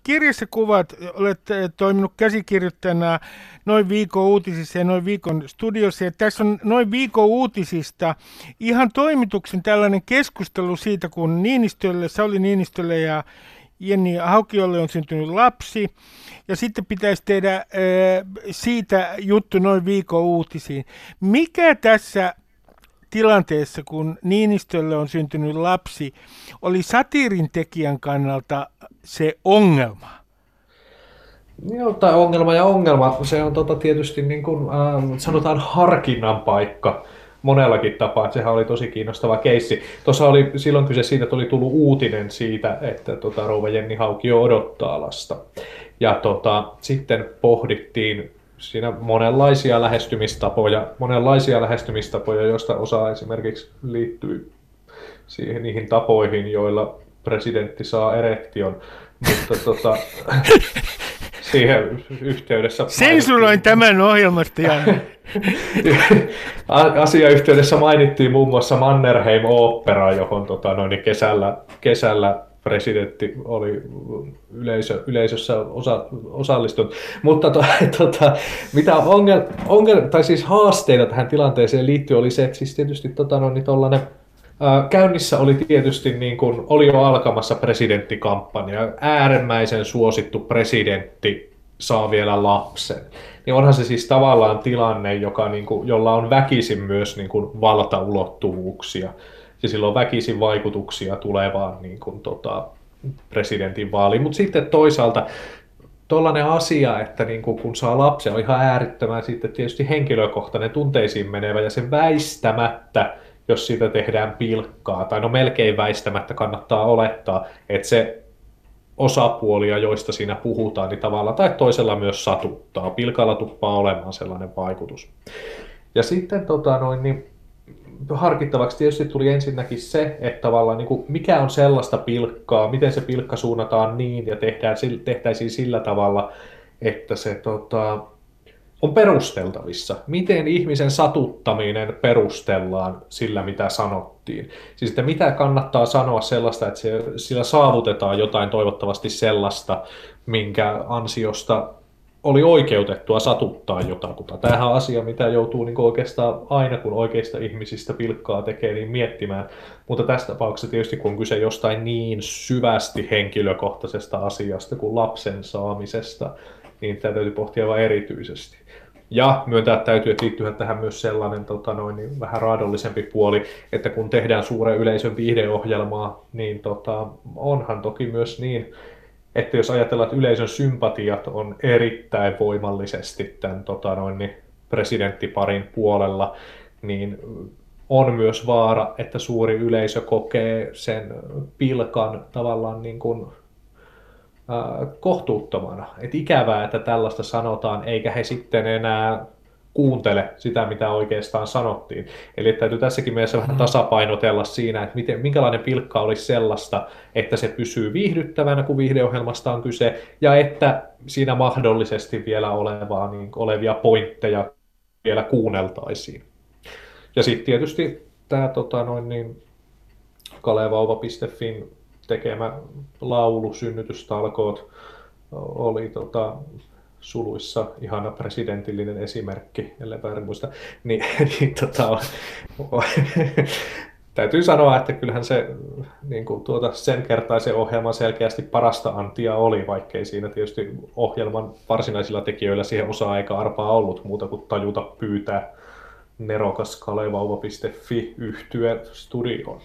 Kirjassa kuvat, olet toiminut käsikirjoittajana noin viikon uutisissa ja noin viikon studiossa. Ja tässä on noin viikon uutisista ihan toimituksen tällainen keskustelu siitä, kun Niinistölle, Sauli Niinistölle ja Jenni Haukiolle on syntynyt lapsi. Ja sitten pitäisi tehdä äh, siitä juttu noin viikon uutisiin. Mikä tässä tilanteessa, kun Niinistölle on syntynyt lapsi, oli satiirin tekijän kannalta se ongelma? Joo, tai ongelma ja ongelma, se on tota tietysti niin kuin, äh, sanotaan harkinnan paikka monellakin tapaa. Sehän oli tosi kiinnostava keissi. Tuossa oli silloin kyse siitä, että oli tullut uutinen siitä, että tota, rouva Jenni Haukio odottaa lasta. Ja tota, sitten pohdittiin siinä monenlaisia lähestymistapoja, monenlaisia lähestymistapoja, joista osa esimerkiksi liittyy siihen, niihin tapoihin, joilla presidentti saa erektion. Mutta tota, siihen yhteydessä... Sensuroin tämän ohjelmasta, Janne. Asiayhteydessä mainittiin muun muassa Mannerheim-opera, johon tota, noin, kesällä, kesällä presidentti oli yleisö, yleisössä osa, osallistunut. Mutta to, tota, mitä ongel, ongel, tai siis haasteita tähän tilanteeseen liittyy oli se, että siis tietysti tota, no, niin tollainen, käynnissä oli tietysti niin kuin, oli jo alkamassa presidenttikampanja, äärimmäisen suosittu presidentti saa vielä lapsen. Niin onhan se siis tavallaan tilanne, joka, niin kuin, jolla on väkisin myös niin kuin, valtaulottuvuuksia ja sillä on väkisin vaikutuksia tulevaan niin kuin, tota, presidentin vaaliin. Mutta sitten toisaalta tuollainen asia, että niin kuin kun saa lapsia, on ihan äärittömän sitten tietysti henkilökohtainen tunteisiin menevä ja se väistämättä, jos siitä tehdään pilkkaa, tai no melkein väistämättä kannattaa olettaa, että se osapuolia, joista siinä puhutaan, niin tavalla tai toisella myös satuttaa. Pilkalla tuppaa olemaan sellainen vaikutus. Ja sitten tota, noin, niin harkittavaksi tietysti tuli ensinnäkin se, että tavallaan niin kuin, mikä on sellaista pilkkaa, miten se pilkka suunnataan niin ja tehdään, tehtäisiin sillä tavalla, että se tota, on perusteltavissa. Miten ihmisen satuttaminen perustellaan sillä, mitä sanottiin. Siis että mitä kannattaa sanoa sellaista, että sillä saavutetaan jotain toivottavasti sellaista, minkä ansiosta oli oikeutettua satuttaa jotakuta. Tämähän on asia, mitä joutuu niin oikeastaan aina, kun oikeista ihmisistä pilkkaa tekee, niin miettimään. Mutta tässä tapauksessa tietysti, kun on kyse jostain niin syvästi henkilökohtaisesta asiasta kuin lapsen saamisesta, niin tämä täytyy pohtia vain erityisesti. Ja myöntää täytyy, että liittyyhän tähän myös sellainen tota noin, niin vähän raadollisempi puoli, että kun tehdään suuren yleisön viihdeohjelmaa, niin tota, onhan toki myös niin, että jos ajatellaan, että yleisön sympatiat on erittäin voimallisesti tämän tota noin, niin presidenttiparin puolella, niin on myös vaara, että suuri yleisö kokee sen pilkan tavallaan niin kuin, äh, kohtuuttomana. Et ikävää, että tällaista sanotaan, eikä he sitten enää kuuntele sitä, mitä oikeastaan sanottiin. Eli täytyy tässäkin mielessä vähän mm. tasapainotella siinä, että miten, minkälainen pilkka olisi sellaista, että se pysyy viihdyttävänä, kun viihdeohjelmasta on kyse, ja että siinä mahdollisesti vielä olevaa, niin, olevia pointteja vielä kuunneltaisiin. Ja sitten tietysti tämä tota, noin niin, kalevauva.fin tekemä laulu, synnytystalkoot, oli tota, suluissa ihana presidentillinen esimerkki, ellei väärin muista, niin, niin tota, täytyy sanoa, että kyllähän se niin kuin tuota, sen kertaisen ohjelman selkeästi parasta antia oli, vaikkei siinä tietysti ohjelman varsinaisilla tekijöillä siihen osa-aika arpaa ollut muuta kuin tajuta pyytää nerokas kalevauva.fi yhtyä studioon.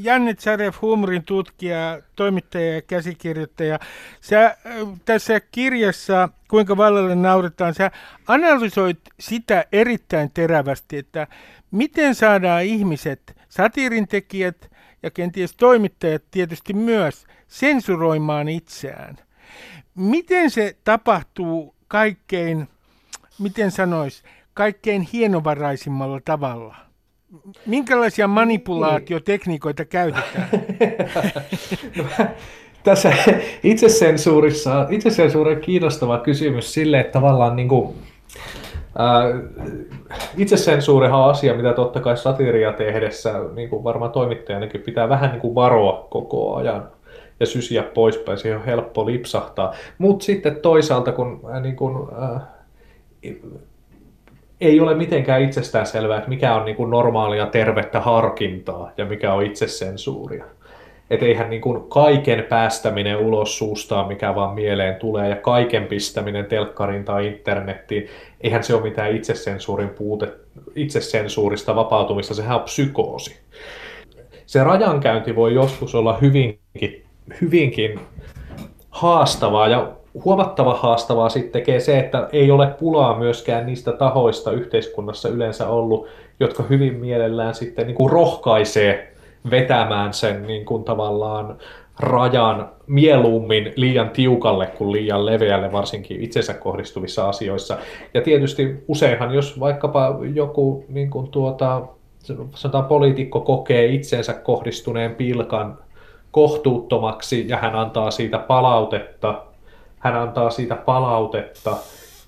Janne Tsarev, huumorin tutkija, toimittaja ja käsikirjoittaja. Sä tässä kirjassa, kuinka vallalle nauretaan, sä analysoit sitä erittäin terävästi, että miten saadaan ihmiset, satiirintekijät ja kenties toimittajat tietysti myös, sensuroimaan itseään. Miten se tapahtuu kaikkein, miten sanois, kaikkein hienovaraisimmalla tavalla? Minkälaisia manipulaatiotekniikoita käytetään? no, tässä itsesensuurissa, itsesensuuri on kiinnostava kysymys sille, että tavallaan niin kuin, ää, itsesensuurihan on asia, mitä totta kai satiria tehdessä, niin kuin varmaan toimittajanakin pitää vähän niin kuin varoa koko ajan ja sysiä poispäin, siihen on helppo lipsahtaa. Mutta sitten toisaalta, kun äh, niin kuin, äh, ei ole mitenkään itsestään selvää, että mikä on niin kuin normaalia tervettä harkintaa ja mikä on itsesensuuria. Että eihän niin kuin kaiken päästäminen ulos suustaan, mikä vaan mieleen tulee, ja kaiken pistäminen telkkarin tai internettiin, eihän se ole mitään itsesensuurin puute, itsesensuurista vapautumista, sehän on psykoosi. Se rajankäynti voi joskus olla hyvinkin, hyvinkin haastavaa, ja huomattava haastavaa sitten tekee se, että ei ole pulaa myöskään niistä tahoista yhteiskunnassa yleensä ollut, jotka hyvin mielellään sitten niin kuin rohkaisee vetämään sen niin kuin tavallaan rajan mieluummin liian tiukalle kuin liian leveälle, varsinkin itsensä kohdistuvissa asioissa. Ja tietysti useinhan, jos vaikkapa joku niin kuin tuota, sanotaan poliitikko kokee itsensä kohdistuneen pilkan kohtuuttomaksi ja hän antaa siitä palautetta, hän antaa siitä palautetta,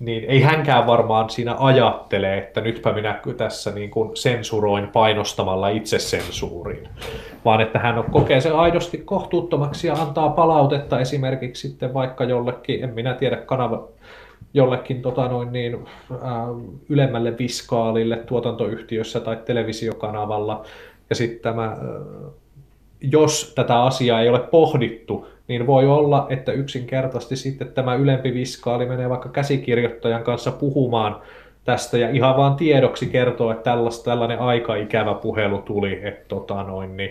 niin ei hänkään varmaan siinä ajattele, että nytpä minä tässä niin kuin sensuroin painostamalla itsesensuuriin, vaan että hän kokee sen aidosti kohtuuttomaksi ja antaa palautetta esimerkiksi sitten vaikka jollekin, en minä tiedä, kanava, jollekin tota noin niin, ää, ylemmälle viskaalille tuotantoyhtiössä tai televisiokanavalla. Ja sitten tämä, jos tätä asiaa ei ole pohdittu, niin voi olla, että yksinkertaisesti sitten tämä ylempi viskaali menee vaikka käsikirjoittajan kanssa puhumaan tästä ja ihan vaan tiedoksi kertoo, että tällaista, tällainen aika ikävä puhelu tuli, että tota noin, niin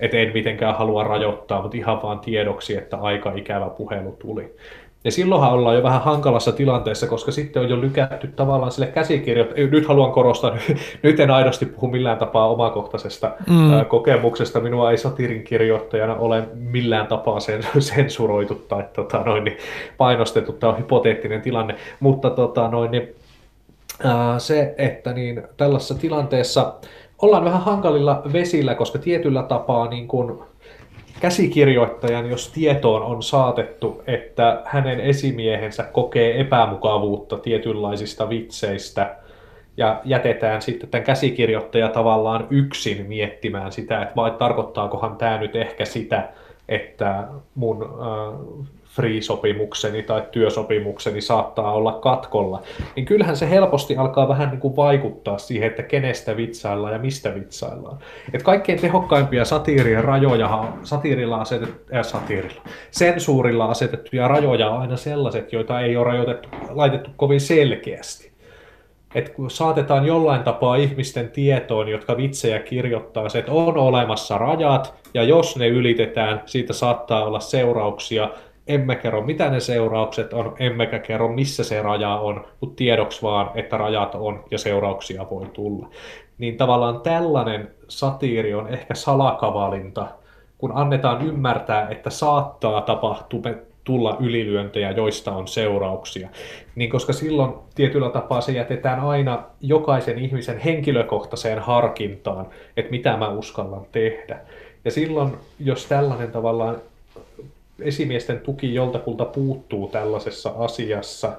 Et en mitenkään halua rajoittaa, mutta ihan vaan tiedoksi, että aika ikävä puhelu tuli. Ja silloinhan ollaan jo vähän hankalassa tilanteessa, koska sitten on jo lykätty tavallaan sille käsikirjoittajalle. Nyt haluan korostaa, nyt en aidosti puhu millään tapaa omakohtaisesta mm. kokemuksesta. Minua ei satirin kirjoittajana ole millään tapaa sen, sensuroitu tai tota, noin, niin painostettu. Tämä on hypoteettinen tilanne. Mutta tota, noin, niin, ää, se, että niin, tällaisessa tilanteessa ollaan vähän hankalilla vesillä, koska tietyllä tapaa niin kun, käsikirjoittajan, jos tietoon on saatettu, että hänen esimiehensä kokee epämukavuutta tietynlaisista vitseistä, ja jätetään sitten tämän käsikirjoittaja tavallaan yksin miettimään sitä, että vai tarkoittaakohan tämä nyt ehkä sitä, että mun äh, free-sopimukseni tai työsopimukseni saattaa olla katkolla, niin kyllähän se helposti alkaa vähän niin kuin vaikuttaa siihen, että kenestä vitsaillaan ja mistä vitsaillaan. Et kaikkein tehokkaimpia satiirien rajoja, satiirilla asetettu, äh, satiirilla, sensuurilla asetettuja rajoja on aina sellaiset, joita ei ole rajoitettu, laitettu kovin selkeästi. Et kun saatetaan jollain tapaa ihmisten tietoon, jotka vitsejä kirjoittaa, että on olemassa rajat, ja jos ne ylitetään, siitä saattaa olla seurauksia, emme kerro mitä ne seuraukset on, emmekä kerro missä se raja on, mutta tiedoksi vaan, että rajat on ja seurauksia voi tulla. Niin tavallaan tällainen satiiri on ehkä salakavalinta, kun annetaan ymmärtää, että saattaa tapahtua tulla ylilyöntejä, joista on seurauksia. Niin koska silloin tietyllä tapaa se jätetään aina jokaisen ihmisen henkilökohtaiseen harkintaan, että mitä mä uskallan tehdä. Ja silloin, jos tällainen tavallaan esimiesten tuki joltakulta puuttuu tällaisessa asiassa.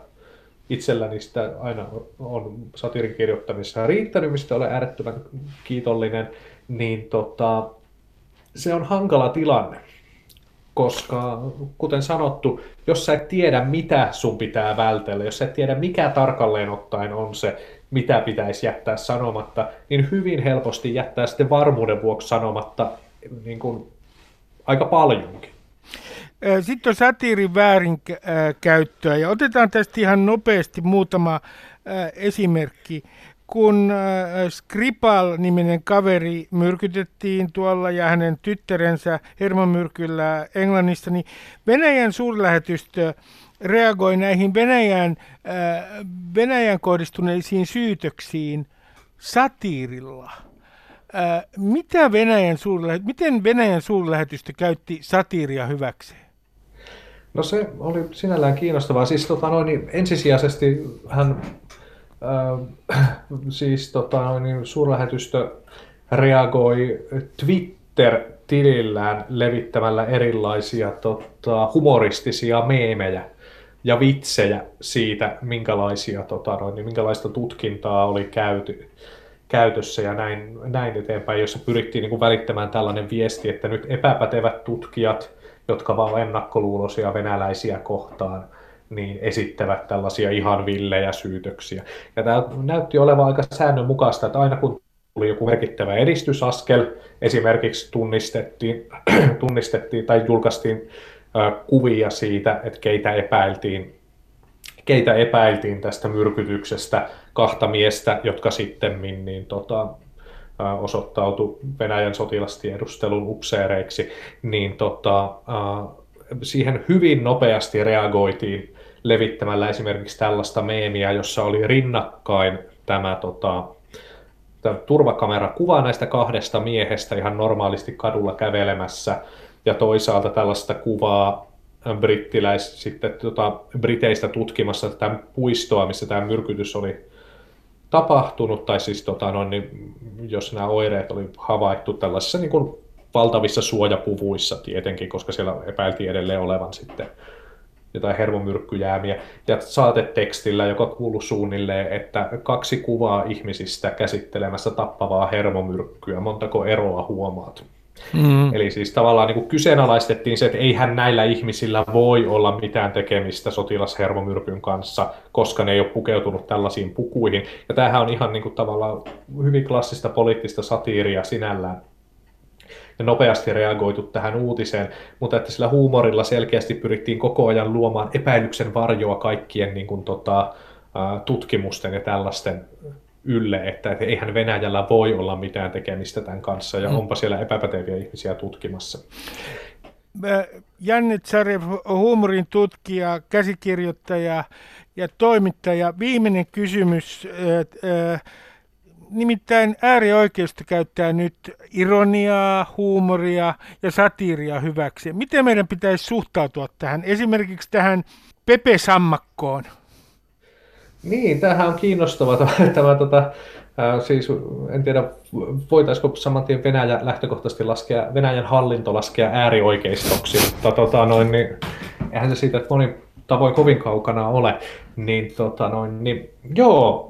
Itselläni sitä aina on satirin kirjoittamissa riittänyt, mistä olen äärettömän kiitollinen, niin tota, se on hankala tilanne. Koska, kuten sanottu, jos sä et tiedä, mitä sun pitää vältellä, jos sä et tiedä, mikä tarkalleen ottaen on se, mitä pitäisi jättää sanomatta, niin hyvin helposti jättää sitten varmuuden vuoksi sanomatta niin kuin, aika paljonkin. Sitten on satiirin väärinkäyttöä ja otetaan tästä ihan nopeasti muutama esimerkki. Kun Skripal-niminen kaveri myrkytettiin tuolla ja hänen tyttärensä hermomyrkyllä Englannissa, niin Venäjän suurlähetystö reagoi näihin Venäjän, Venäjän kohdistuneisiin syytöksiin satiirilla. Mitä Venäjän miten Venäjän suurlähetystö käytti satiiria hyväkseen? No se oli sinällään kiinnostavaa. Siis tota, noin, niin ensisijaisesti hän äh, siis tota, noin, niin suurlähetystö reagoi Twitter-tilillään levittämällä erilaisia tota, humoristisia meemejä ja vitsejä siitä, minkälaisia, tota, noin, niin minkälaista tutkintaa oli käyty, käytössä ja näin, näin eteenpäin, jossa pyrittiin niin kuin välittämään tällainen viesti, että nyt epäpätevät tutkijat – jotka vaan ennakkoluuloisia venäläisiä kohtaan niin esittävät tällaisia ihan villejä syytöksiä. Ja tämä näytti olevan aika säännönmukaista, että aina kun tuli joku merkittävä edistysaskel, esimerkiksi tunnistettiin, tunnistettiin tai julkaistiin kuvia siitä, että keitä epäiltiin, keitä epäiltiin tästä myrkytyksestä, kahta miestä, jotka sitten niin, tota, osoittautui Venäjän sotilastiedustelun upseereiksi, niin tota, siihen hyvin nopeasti reagoitiin levittämällä esimerkiksi tällaista meemiä, jossa oli rinnakkain tämä, tota, tämä turvakamerakuva näistä kahdesta miehestä ihan normaalisti kadulla kävelemässä, ja toisaalta tällaista kuvaa brittiläis, sitten, tota, Briteistä tutkimassa tätä puistoa, missä tämä myrkytys oli tapahtunut, tai siis tota, no, niin, jos nämä oireet oli havaittu tällaisissa niin kuin valtavissa suojapuvuissa tietenkin, koska siellä epäiltiin edelleen olevan sitten jotain hermomyrkkyjäämiä, ja saatetekstillä, joka kuuluu suunnilleen, että kaksi kuvaa ihmisistä käsittelemässä tappavaa hermomyrkkyä, montako eroa huomaat? Mm. Eli siis tavallaan niin kuin kyseenalaistettiin se, että eihän näillä ihmisillä voi olla mitään tekemistä sotilashermomyrkyn kanssa, koska ne ei ole pukeutunut tällaisiin pukuihin. Ja tämähän on ihan niin kuin tavallaan hyvin klassista poliittista satiiria sinällään. Ja nopeasti reagoitu tähän uutiseen, mutta että sillä huumorilla selkeästi pyrittiin koko ajan luomaan epäilyksen varjoa kaikkien niin kuin, tota, tutkimusten ja tällaisten ylle, että eihän Venäjällä voi olla mitään tekemistä tämän kanssa ja mm. onpa siellä epäpäteviä ihmisiä tutkimassa. Janne Tsarev, huumorin tutkija, käsikirjoittaja ja toimittaja. Viimeinen kysymys. Nimittäin äärioikeisto käyttää nyt ironiaa, huumoria ja satiiria hyväksi. Miten meidän pitäisi suhtautua tähän? Esimerkiksi tähän Pepe Sammakkoon. Niin, tämähän on kiinnostava tämä, tämä tota, siis en tiedä, voitaisiko saman tien Venäjä lähtökohtaisesti laskea, Venäjän hallinto laskea äärioikeistoksi, mutta tota, noin, niin, eihän se siitä, että moni tavoin kovin kaukana ole, niin, tota, noin, niin joo,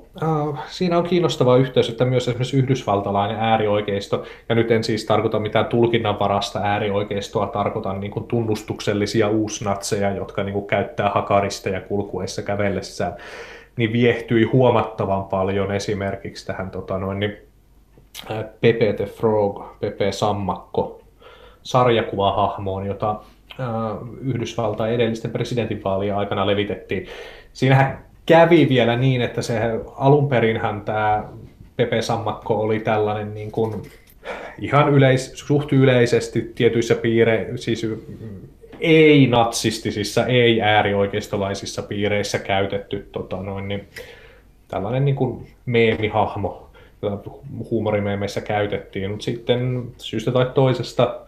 siinä on kiinnostava yhteys, että myös esimerkiksi yhdysvaltalainen äärioikeisto, ja nyt en siis tarkoita mitään tulkinnanvarasta äärioikeistoa, tarkoitan niin kuin tunnustuksellisia uusnatseja, jotka niin kuin käyttää hakaristeja kulkuessa kävellessään, niin viehtyi huomattavan paljon esimerkiksi tähän tota noin, niin, Pepe the Frog, Pepe Sammakko, sarjakuvahahmoon, jota Yhdysvaltain edellisten presidentinvaalien aikana levitettiin. Siinähän kävi vielä niin, että se alun perinhän tämä Pepe Sammakko oli tällainen niin kuin ihan yleis, suht yleisesti tietyissä piireissä, siis ei-natsistisissa, ei-äärioikeistolaisissa piireissä käytetty tota noin, niin, tällainen niin kuin meemihahmo, jota huumorimeemeissä käytettiin, mutta sitten syystä tai toisesta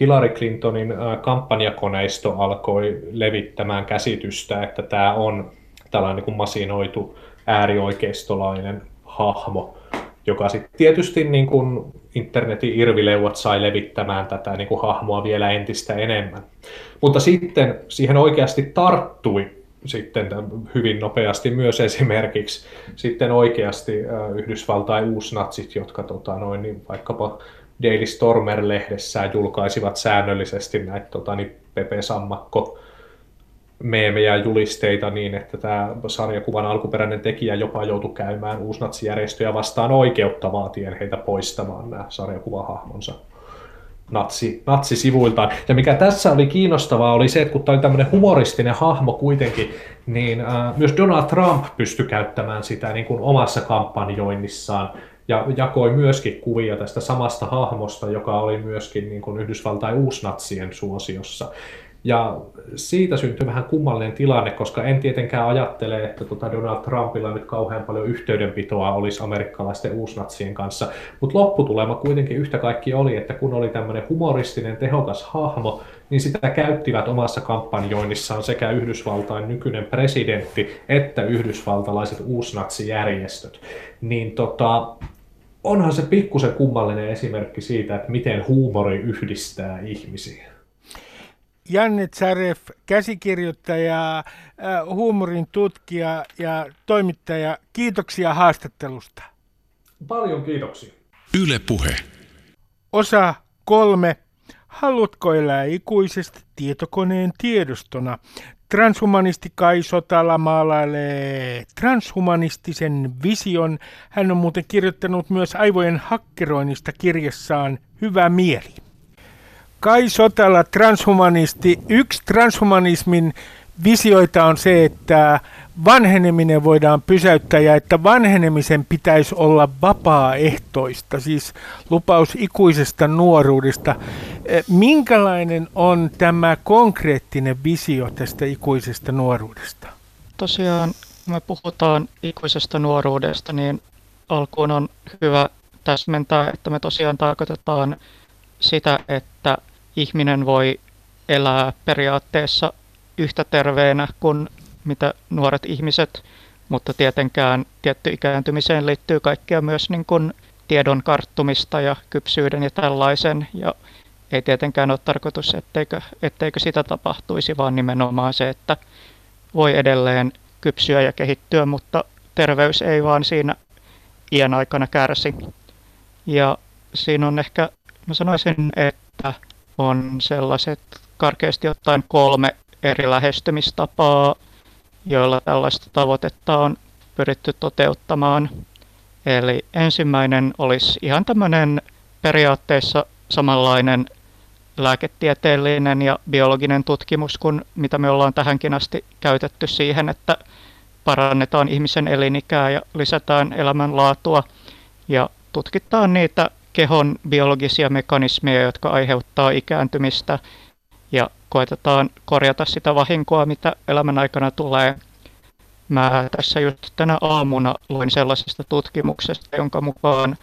Hillary Clintonin kampanjakoneisto alkoi levittämään käsitystä, että tämä on tällainen niin kuin masinoitu äärioikeistolainen hahmo, joka sitten tietysti niin kuin internetin irvileuvat sai levittämään tätä niin kuin hahmoa vielä entistä enemmän. Mutta sitten siihen oikeasti tarttui sitten hyvin nopeasti myös esimerkiksi sitten oikeasti Yhdysvaltain uusnatsit, jotka tota, noin, niin vaikkapa Daily Stormer-lehdessään julkaisivat säännöllisesti näitä tota, niin Pepe Sammakko meemejä ja julisteita niin, että tämä sarjakuvan alkuperäinen tekijä jopa joutui käymään uusnatsijärjestöjä vastaan oikeutta vaatien heitä poistamaan nämä sarjakuvahahmonsa natsi, natsisivuiltaan. Ja mikä tässä oli kiinnostavaa oli se, että kun tämä oli tämmöinen humoristinen hahmo kuitenkin, niin äh, myös Donald Trump pystyi käyttämään sitä niin kuin omassa kampanjoinnissaan ja jakoi myöskin kuvia tästä samasta hahmosta, joka oli myöskin niin kuin Yhdysvaltain uusnatsien suosiossa. Ja siitä syntyi vähän kummallinen tilanne, koska en tietenkään ajattele, että tuota Donald Trumpilla nyt kauhean paljon yhteydenpitoa olisi amerikkalaisten uusnatsien kanssa. Mutta lopputulema kuitenkin yhtä kaikki oli, että kun oli tämmöinen humoristinen, tehokas hahmo, niin sitä käyttivät omassa kampanjoinnissaan sekä Yhdysvaltain nykyinen presidentti että yhdysvaltalaiset uusnatsijärjestöt. Niin tota, onhan se pikkusen kummallinen esimerkki siitä, että miten huumori yhdistää ihmisiä. Janne Tsarev, käsikirjoittaja, äh, huumorin tutkija ja toimittaja. Kiitoksia haastattelusta. Paljon kiitoksia. Yle Puhe. Osa kolme. Haluatko elää ikuisesti tietokoneen tiedostona? Transhumanisti Kai Sotala maalailee transhumanistisen vision. Hän on muuten kirjoittanut myös aivojen hakkeroinnista kirjassaan Hyvä mieli. Kai Sotala, transhumanisti. Yksi transhumanismin visioita on se, että vanheneminen voidaan pysäyttää ja että vanhenemisen pitäisi olla vapaaehtoista, siis lupaus ikuisesta nuoruudesta. E, minkälainen on tämä konkreettinen visio tästä ikuisesta nuoruudesta? Tosiaan, kun me puhutaan ikuisesta nuoruudesta, niin alkuun on hyvä täsmentää, että me tosiaan tarkoitetaan sitä, että ihminen voi elää periaatteessa yhtä terveenä kuin mitä nuoret ihmiset, mutta tietenkään tietty ikääntymiseen liittyy kaikkea myös niin kuin tiedon karttumista ja kypsyyden ja tällaisen. Ja ei tietenkään ole tarkoitus, etteikö, etteikö sitä tapahtuisi, vaan nimenomaan se, että voi edelleen kypsyä ja kehittyä, mutta terveys ei vaan siinä iän aikana kärsi. Ja siinä on ehkä, mä sanoisin, että on sellaiset karkeasti ottaen kolme eri lähestymistapaa, joilla tällaista tavoitetta on pyritty toteuttamaan. Eli ensimmäinen olisi ihan tämmöinen periaatteessa samanlainen lääketieteellinen ja biologinen tutkimus kuin mitä me ollaan tähänkin asti käytetty siihen, että parannetaan ihmisen elinikää ja lisätään elämänlaatua ja tutkitaan niitä kehon biologisia mekanismeja, jotka aiheuttaa ikääntymistä ja koetetaan korjata sitä vahinkoa, mitä elämän aikana tulee. Mä tässä just tänä aamuna luin sellaisesta tutkimuksesta, jonka mukaan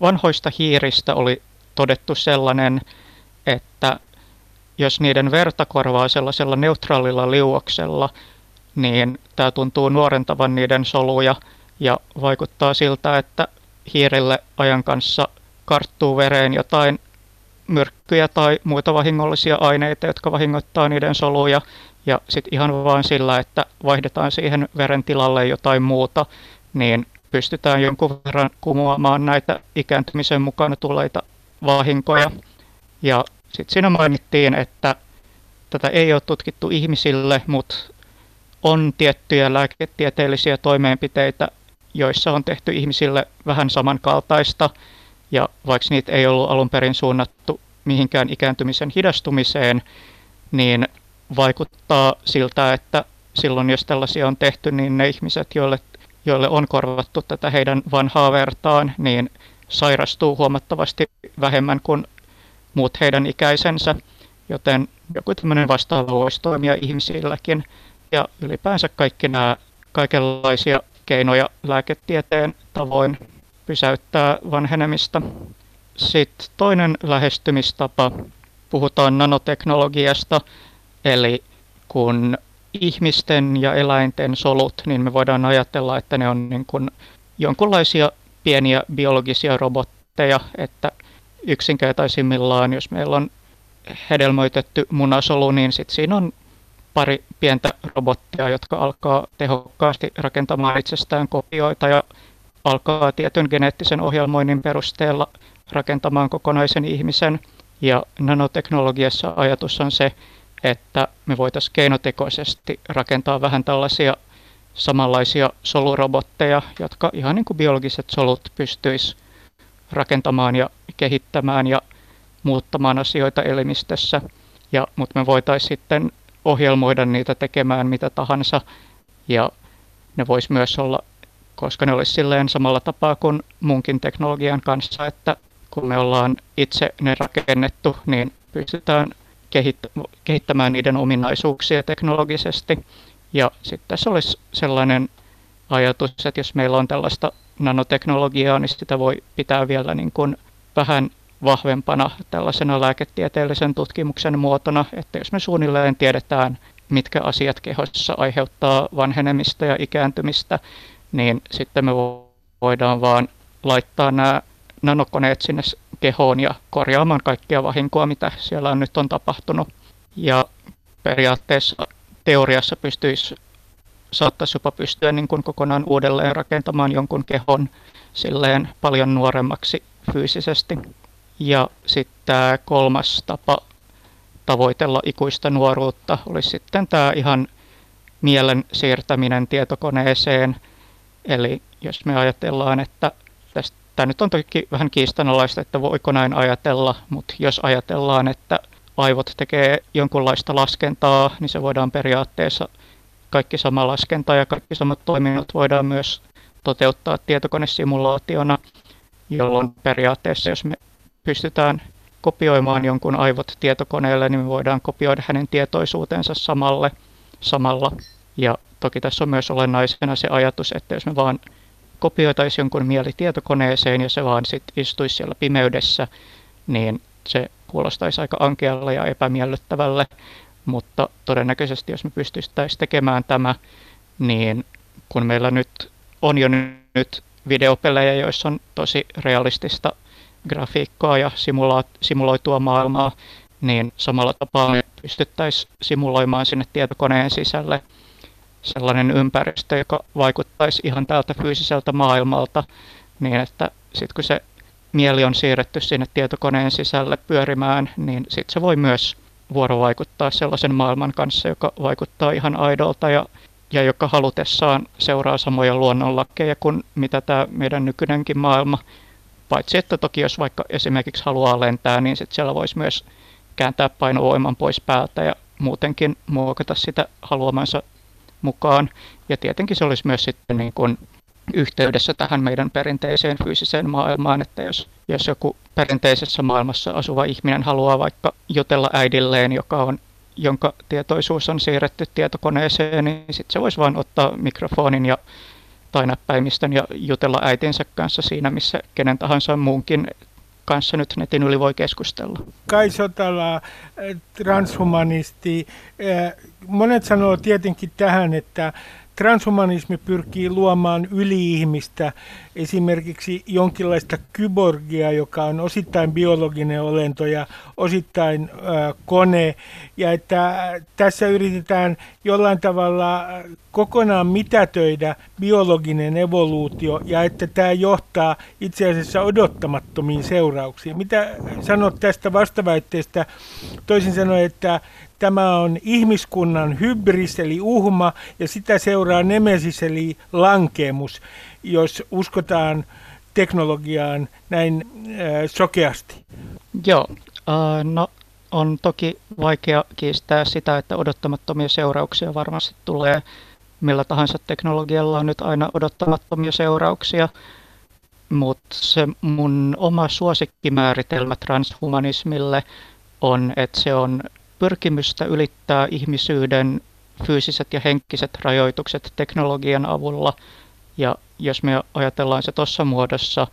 vanhoista hiiristä oli todettu sellainen, että jos niiden verta korvaa sellaisella neutraalilla liuoksella, niin tämä tuntuu nuorentavan niiden soluja ja vaikuttaa siltä, että hiirille ajan kanssa karttuu vereen jotain myrkkyjä tai muita vahingollisia aineita, jotka vahingoittaa niiden soluja. Ja sitten ihan vain sillä, että vaihdetaan siihen veren tilalle jotain muuta, niin pystytään jonkun verran kumoamaan näitä ikääntymisen mukana tuleita vahinkoja. Ja sitten siinä mainittiin, että tätä ei ole tutkittu ihmisille, mutta on tiettyjä lääketieteellisiä toimenpiteitä, joissa on tehty ihmisille vähän samankaltaista, ja vaikka niitä ei ollut alun perin suunnattu mihinkään ikääntymisen hidastumiseen, niin vaikuttaa siltä, että silloin jos tällaisia on tehty, niin ne ihmiset, joille, joille on korvattu tätä heidän vanhaa vertaan, niin sairastuu huomattavasti vähemmän kuin muut heidän ikäisensä, joten joku tämmöinen vastaava voisi toimia ihmisilläkin. Ja ylipäänsä kaikki nämä kaikenlaisia keinoja lääketieteen tavoin pysäyttää vanhenemista. Sitten toinen lähestymistapa, puhutaan nanoteknologiasta, eli kun ihmisten ja eläinten solut, niin me voidaan ajatella, että ne on niin kuin jonkinlaisia pieniä biologisia robotteja, että yksinkertaisimmillaan, jos meillä on hedelmöitetty munasolu, niin sit siinä on pari pientä robottia, jotka alkaa tehokkaasti rakentamaan itsestään kopioita ja alkaa tietyn geneettisen ohjelmoinnin perusteella rakentamaan kokonaisen ihmisen. Ja nanoteknologiassa ajatus on se, että me voitaisiin keinotekoisesti rakentaa vähän tällaisia samanlaisia solurobotteja, jotka ihan niin kuin biologiset solut pystyisi rakentamaan ja kehittämään ja muuttamaan asioita elimistössä. Ja, mutta me voitaisiin sitten ohjelmoida niitä tekemään mitä tahansa. Ja ne vois myös olla, koska ne olisi silleen samalla tapaa kuin munkin teknologian kanssa, että kun me ollaan itse ne rakennettu, niin pystytään kehittämään niiden ominaisuuksia teknologisesti. Ja sitten tässä olisi sellainen ajatus, että jos meillä on tällaista nanoteknologiaa, niin sitä voi pitää vielä niin kuin vähän vahvempana tällaisena lääketieteellisen tutkimuksen muotona, että jos me suunnilleen tiedetään, mitkä asiat kehossa aiheuttaa vanhenemista ja ikääntymistä, niin sitten me voidaan vaan laittaa nämä nanokoneet sinne kehoon ja korjaamaan kaikkia vahinkoa, mitä siellä on nyt on tapahtunut. Ja periaatteessa teoriassa pystyisi, saattaisi jopa pystyä niin kuin kokonaan uudelleen rakentamaan jonkun kehon silleen paljon nuoremmaksi fyysisesti. Ja sitten tämä kolmas tapa tavoitella ikuista nuoruutta olisi sitten tämä ihan mielen siirtäminen tietokoneeseen. Eli jos me ajatellaan, että tämä nyt on toki vähän kiistanalaista, että voiko näin ajatella, mutta jos ajatellaan, että aivot tekee jonkunlaista laskentaa, niin se voidaan periaatteessa kaikki sama laskenta ja kaikki samat toiminnot voidaan myös toteuttaa tietokonesimulaationa, jolloin periaatteessa, jos me pystytään kopioimaan jonkun aivot tietokoneelle, niin me voidaan kopioida hänen tietoisuutensa samalle, samalla. Ja toki tässä on myös olennaisena se ajatus, että jos me vaan kopioitaisiin jonkun mieli tietokoneeseen ja se vaan sit istuisi siellä pimeydessä, niin se kuulostaisi aika ankealle ja epämiellyttävälle. Mutta todennäköisesti, jos me pystyisimme tekemään tämä, niin kun meillä nyt on jo nyt videopelejä, joissa on tosi realistista grafiikkaa ja simula- simuloitua maailmaa, niin samalla tapaa me pystyttäisiin simuloimaan sinne tietokoneen sisälle sellainen ympäristö, joka vaikuttaisi ihan tältä fyysiseltä maailmalta, niin että sitten kun se mieli on siirretty sinne tietokoneen sisälle pyörimään, niin sitten se voi myös vuorovaikuttaa sellaisen maailman kanssa, joka vaikuttaa ihan aidolta ja, ja joka halutessaan seuraa samoja luonnonlakeja kuin mitä tämä meidän nykyinenkin maailma. Paitsi että toki jos vaikka esimerkiksi haluaa lentää, niin sitten siellä voisi myös kääntää painovoiman pois päältä ja muutenkin muokata sitä haluamansa mukaan. Ja tietenkin se olisi myös sitten niin kuin yhteydessä tähän meidän perinteiseen fyysiseen maailmaan, että jos, jos joku perinteisessä maailmassa asuva ihminen haluaa vaikka jutella äidilleen, joka on jonka tietoisuus on siirretty tietokoneeseen, niin sitten se voisi vain ottaa mikrofonin ja tai näppäimistön ja jutella äitinsä kanssa siinä, missä kenen tahansa muunkin kanssa nyt netin yli voi keskustella. Kai Sotala, transhumanisti. Monet sanoo tietenkin tähän, että transhumanismi pyrkii luomaan yliihmistä, esimerkiksi jonkinlaista kyborgia, joka on osittain biologinen olento ja osittain kone, ja että tässä yritetään jollain tavalla kokonaan mitätöidä biologinen evoluutio, ja että tämä johtaa itse asiassa odottamattomiin seurauksiin. Mitä sanot tästä vastaväitteestä? Toisin sanoen, että Tämä on ihmiskunnan hybris eli uhma ja sitä seuraa nemesis eli lankemus, jos uskotaan teknologiaan näin äh, sokeasti. Joo, äh, no on toki vaikea kiistää sitä, että odottamattomia seurauksia varmasti tulee. Millä tahansa teknologialla on nyt aina odottamattomia seurauksia, mutta se mun oma suosikkimääritelmä transhumanismille on, että se on pyrkimystä ylittää ihmisyyden fyysiset ja henkiset rajoitukset teknologian avulla. Ja jos me ajatellaan se tuossa muodossa,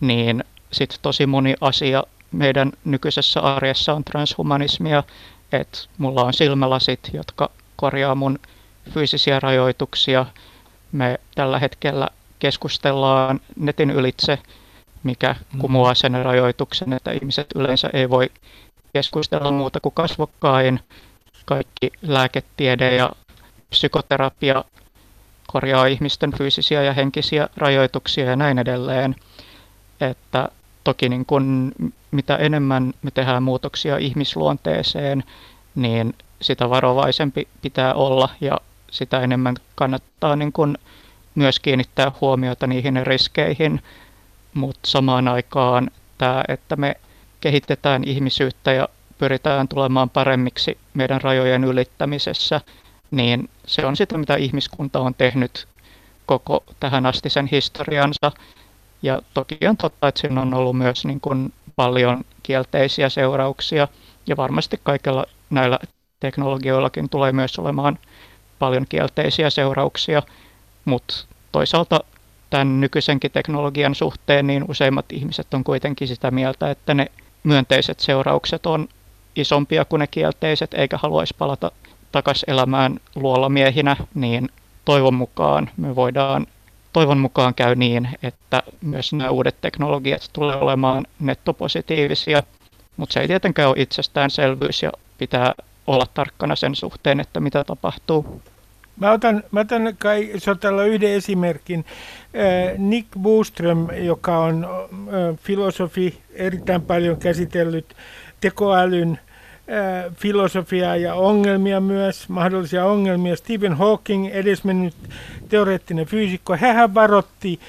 niin sitten tosi moni asia meidän nykyisessä arjessa on transhumanismia, että mulla on silmälasit, jotka korjaa mun fyysisiä rajoituksia. Me tällä hetkellä keskustellaan netin ylitse, mikä mm. kumoaa sen rajoituksen, että ihmiset yleensä ei voi keskustella muuta kuin kasvokkain. Kaikki lääketiede ja psykoterapia korjaa ihmisten fyysisiä ja henkisiä rajoituksia ja näin edelleen. Että toki niin kun, mitä enemmän me tehdään muutoksia ihmisluonteeseen, niin sitä varovaisempi pitää olla ja sitä enemmän kannattaa niin kun myös kiinnittää huomiota niihin riskeihin, mutta samaan aikaan tämä, että me kehitetään ihmisyyttä ja pyritään tulemaan paremmiksi meidän rajojen ylittämisessä, niin se on sitä, mitä ihmiskunta on tehnyt koko tähän asti sen historiansa. Ja toki on totta, että siinä on ollut myös niin kuin paljon kielteisiä seurauksia, ja varmasti kaikilla näillä teknologioillakin tulee myös olemaan paljon kielteisiä seurauksia, mutta toisaalta tämän nykyisenkin teknologian suhteen niin useimmat ihmiset on kuitenkin sitä mieltä, että ne myönteiset seuraukset on isompia kuin ne kielteiset, eikä haluaisi palata takaisin elämään luolamiehinä, niin toivon mukaan me voidaan, toivon mukaan käy niin, että myös nämä uudet teknologiat tulee olemaan nettopositiivisia, mutta se ei tietenkään ole itsestäänselvyys ja pitää olla tarkkana sen suhteen, että mitä tapahtuu. Mä otan, mä otan kai Sotalla yhden esimerkin. Nick Boström, joka on filosofi, erittäin paljon käsitellyt tekoälyn filosofiaa ja ongelmia myös, mahdollisia ongelmia. Stephen Hawking, edesmennyt teoreettinen fyysikko, hän varotti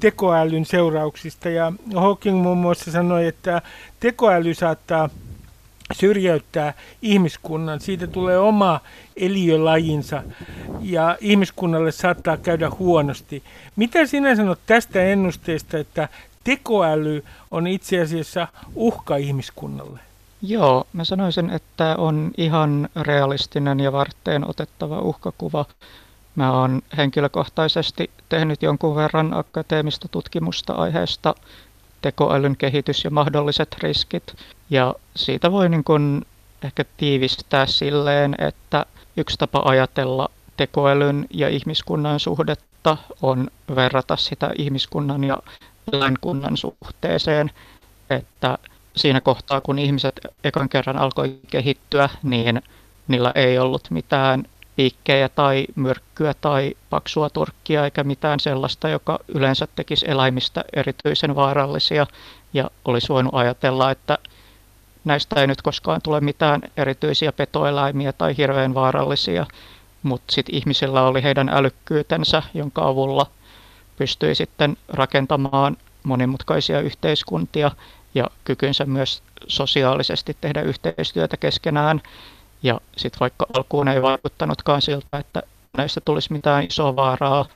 tekoälyn seurauksista ja Hawking muun muassa sanoi, että tekoäly saattaa syrjäyttää ihmiskunnan. Siitä tulee oma eliölajinsa ja ihmiskunnalle saattaa käydä huonosti. Mitä sinä sanot tästä ennusteesta, että tekoäly on itse asiassa uhka ihmiskunnalle? Joo, mä sanoisin, että on ihan realistinen ja varteen otettava uhkakuva. Mä oon henkilökohtaisesti tehnyt jonkun verran akateemista tutkimusta aiheesta tekoälyn kehitys ja mahdolliset riskit. Ja siitä voi niin kuin ehkä tiivistää silleen, että yksi tapa ajatella tekoälyn ja ihmiskunnan suhdetta on verrata sitä ihmiskunnan ja eläinkunnan suhteeseen, että siinä kohtaa, kun ihmiset ekan kerran alkoi kehittyä, niin niillä ei ollut mitään piikkejä tai myrkkyä tai paksua turkkia eikä mitään sellaista, joka yleensä tekisi eläimistä erityisen vaarallisia. Ja olisi voinut ajatella, että näistä ei nyt koskaan tule mitään erityisiä petoeläimiä tai hirveän vaarallisia, mutta sitten ihmisillä oli heidän älykkyytensä, jonka avulla pystyi sitten rakentamaan monimutkaisia yhteiskuntia ja kykynsä myös sosiaalisesti tehdä yhteistyötä keskenään ja sitten vaikka alkuun ei vaikuttanutkaan siltä, että näistä tulisi mitään isoa vaaraa,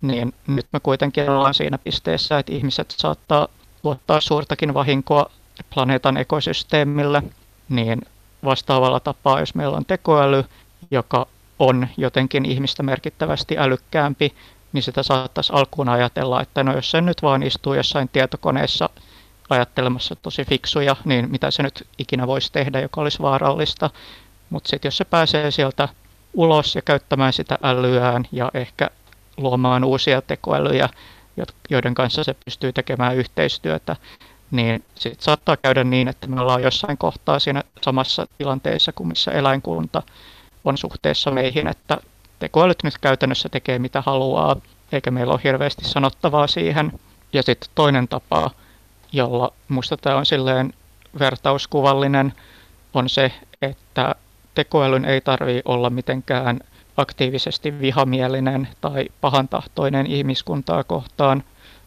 niin nyt me kuitenkin ollaan siinä pisteessä, että ihmiset saattaa tuottaa suurtakin vahinkoa planeetan ekosysteemille, niin vastaavalla tapaa, jos meillä on tekoäly, joka on jotenkin ihmistä merkittävästi älykkäämpi, niin sitä saattaisi alkuun ajatella, että no jos se nyt vaan istuu jossain tietokoneessa ajattelemassa tosi fiksuja, niin mitä se nyt ikinä voisi tehdä, joka olisi vaarallista. Mutta sitten jos se pääsee sieltä ulos ja käyttämään sitä älyään ja ehkä luomaan uusia tekoälyjä, joiden kanssa se pystyy tekemään yhteistyötä, niin sitten saattaa käydä niin, että me ollaan jossain kohtaa siinä samassa tilanteessa kuin missä eläinkunta on suhteessa meihin, että tekoälyt nyt käytännössä tekee mitä haluaa, eikä meillä ole hirveästi sanottavaa siihen. Ja sitten toinen tapa, jolla musta tämä on silleen vertauskuvallinen, on se, että tekoälyn ei tarvi olla mitenkään aktiivisesti vihamielinen tai pahantahtoinen ihmiskuntaa kohtaan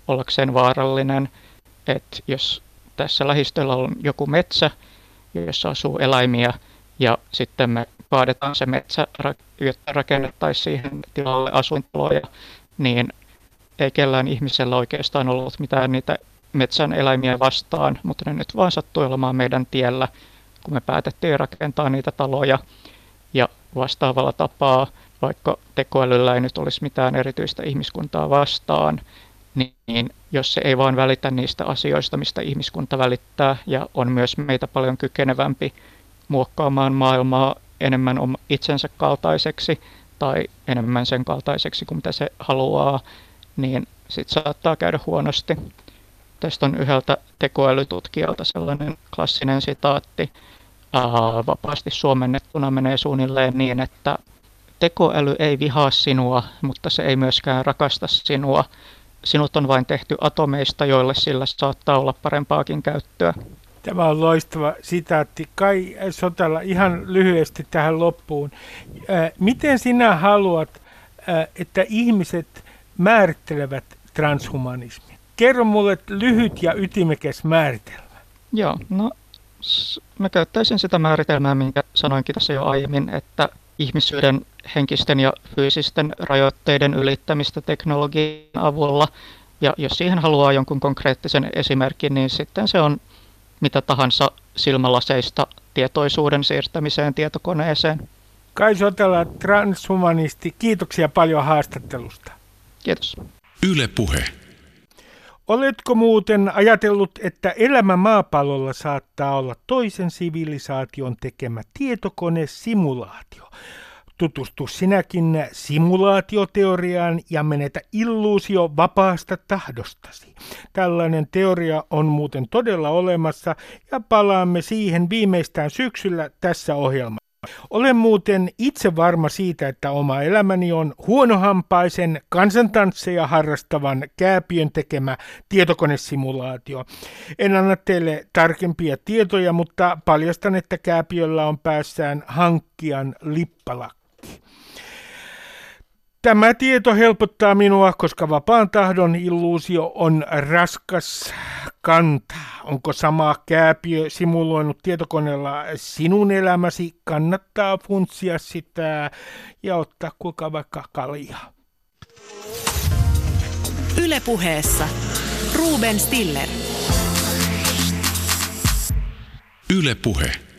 ollakseen vaarallinen. Että jos tässä lähistöllä on joku metsä, jossa asuu eläimiä, ja sitten me kaadetaan se metsä, jotta rakennettaisiin siihen tilalle asuintaloja, niin ei kellään ihmisellä oikeastaan ollut mitään niitä metsän eläimiä vastaan, mutta ne nyt vaan sattui olemaan meidän tiellä, kun me päätettiin rakentaa niitä taloja. Ja vastaavalla tapaa, vaikka tekoälyllä ei nyt olisi mitään erityistä ihmiskuntaa vastaan, niin jos se ei vaan välitä niistä asioista, mistä ihmiskunta välittää, ja on myös meitä paljon kykenevämpi muokkaamaan maailmaa enemmän itsensä kaltaiseksi tai enemmän sen kaltaiseksi kuin mitä se haluaa, niin sitten saattaa käydä huonosti. Tästä on yhdeltä tekoälytutkijalta sellainen klassinen sitaatti. Ää, vapaasti suomennettuna menee suunnilleen niin, että tekoäly ei vihaa sinua, mutta se ei myöskään rakasta sinua. Sinut on vain tehty atomeista, joille sillä saattaa olla parempaakin käyttöä. Tämä on loistava sitaatti. Kai Sotala, ihan lyhyesti tähän loppuun. Miten sinä haluat, että ihmiset määrittelevät transhumanismin? Kerro mulle lyhyt ja ytimekäs määritelmä. Joo, no mä käyttäisin sitä määritelmää, minkä sanoinkin tässä jo aiemmin, että ihmisyyden henkisten ja fyysisten rajoitteiden ylittämistä teknologian avulla. Ja jos siihen haluaa jonkun konkreettisen esimerkin, niin sitten se on mitä tahansa silmälaseista tietoisuuden siirtämiseen tietokoneeseen. Kai Sotela, transhumanisti, kiitoksia paljon haastattelusta. Kiitos. Yle Puhe. Oletko muuten ajatellut, että elämä maapallolla saattaa olla toisen sivilisaation tekemä tietokonesimulaatio? Tutustu sinäkin simulaatioteoriaan ja menetä illuusio vapaasta tahdostasi. Tällainen teoria on muuten todella olemassa ja palaamme siihen viimeistään syksyllä tässä ohjelmassa. Olen muuten itse varma siitä, että oma elämäni on huonohampaisen kansantansseja harrastavan kääpiön tekemä tietokonesimulaatio. En anna teille tarkempia tietoja, mutta paljastan, että kääpiöllä on päässään hankkijan lippalakki. Tämä tieto helpottaa minua, koska vapaan tahdon illuusio on raskas kanta. Onko sama kääpiö simuloinut tietokoneella sinun elämäsi? Kannattaa funtsia sitä ja ottaa kuinka vaikka kaljaa. Ylepuheessa Ruben Stiller. Yle Puhe.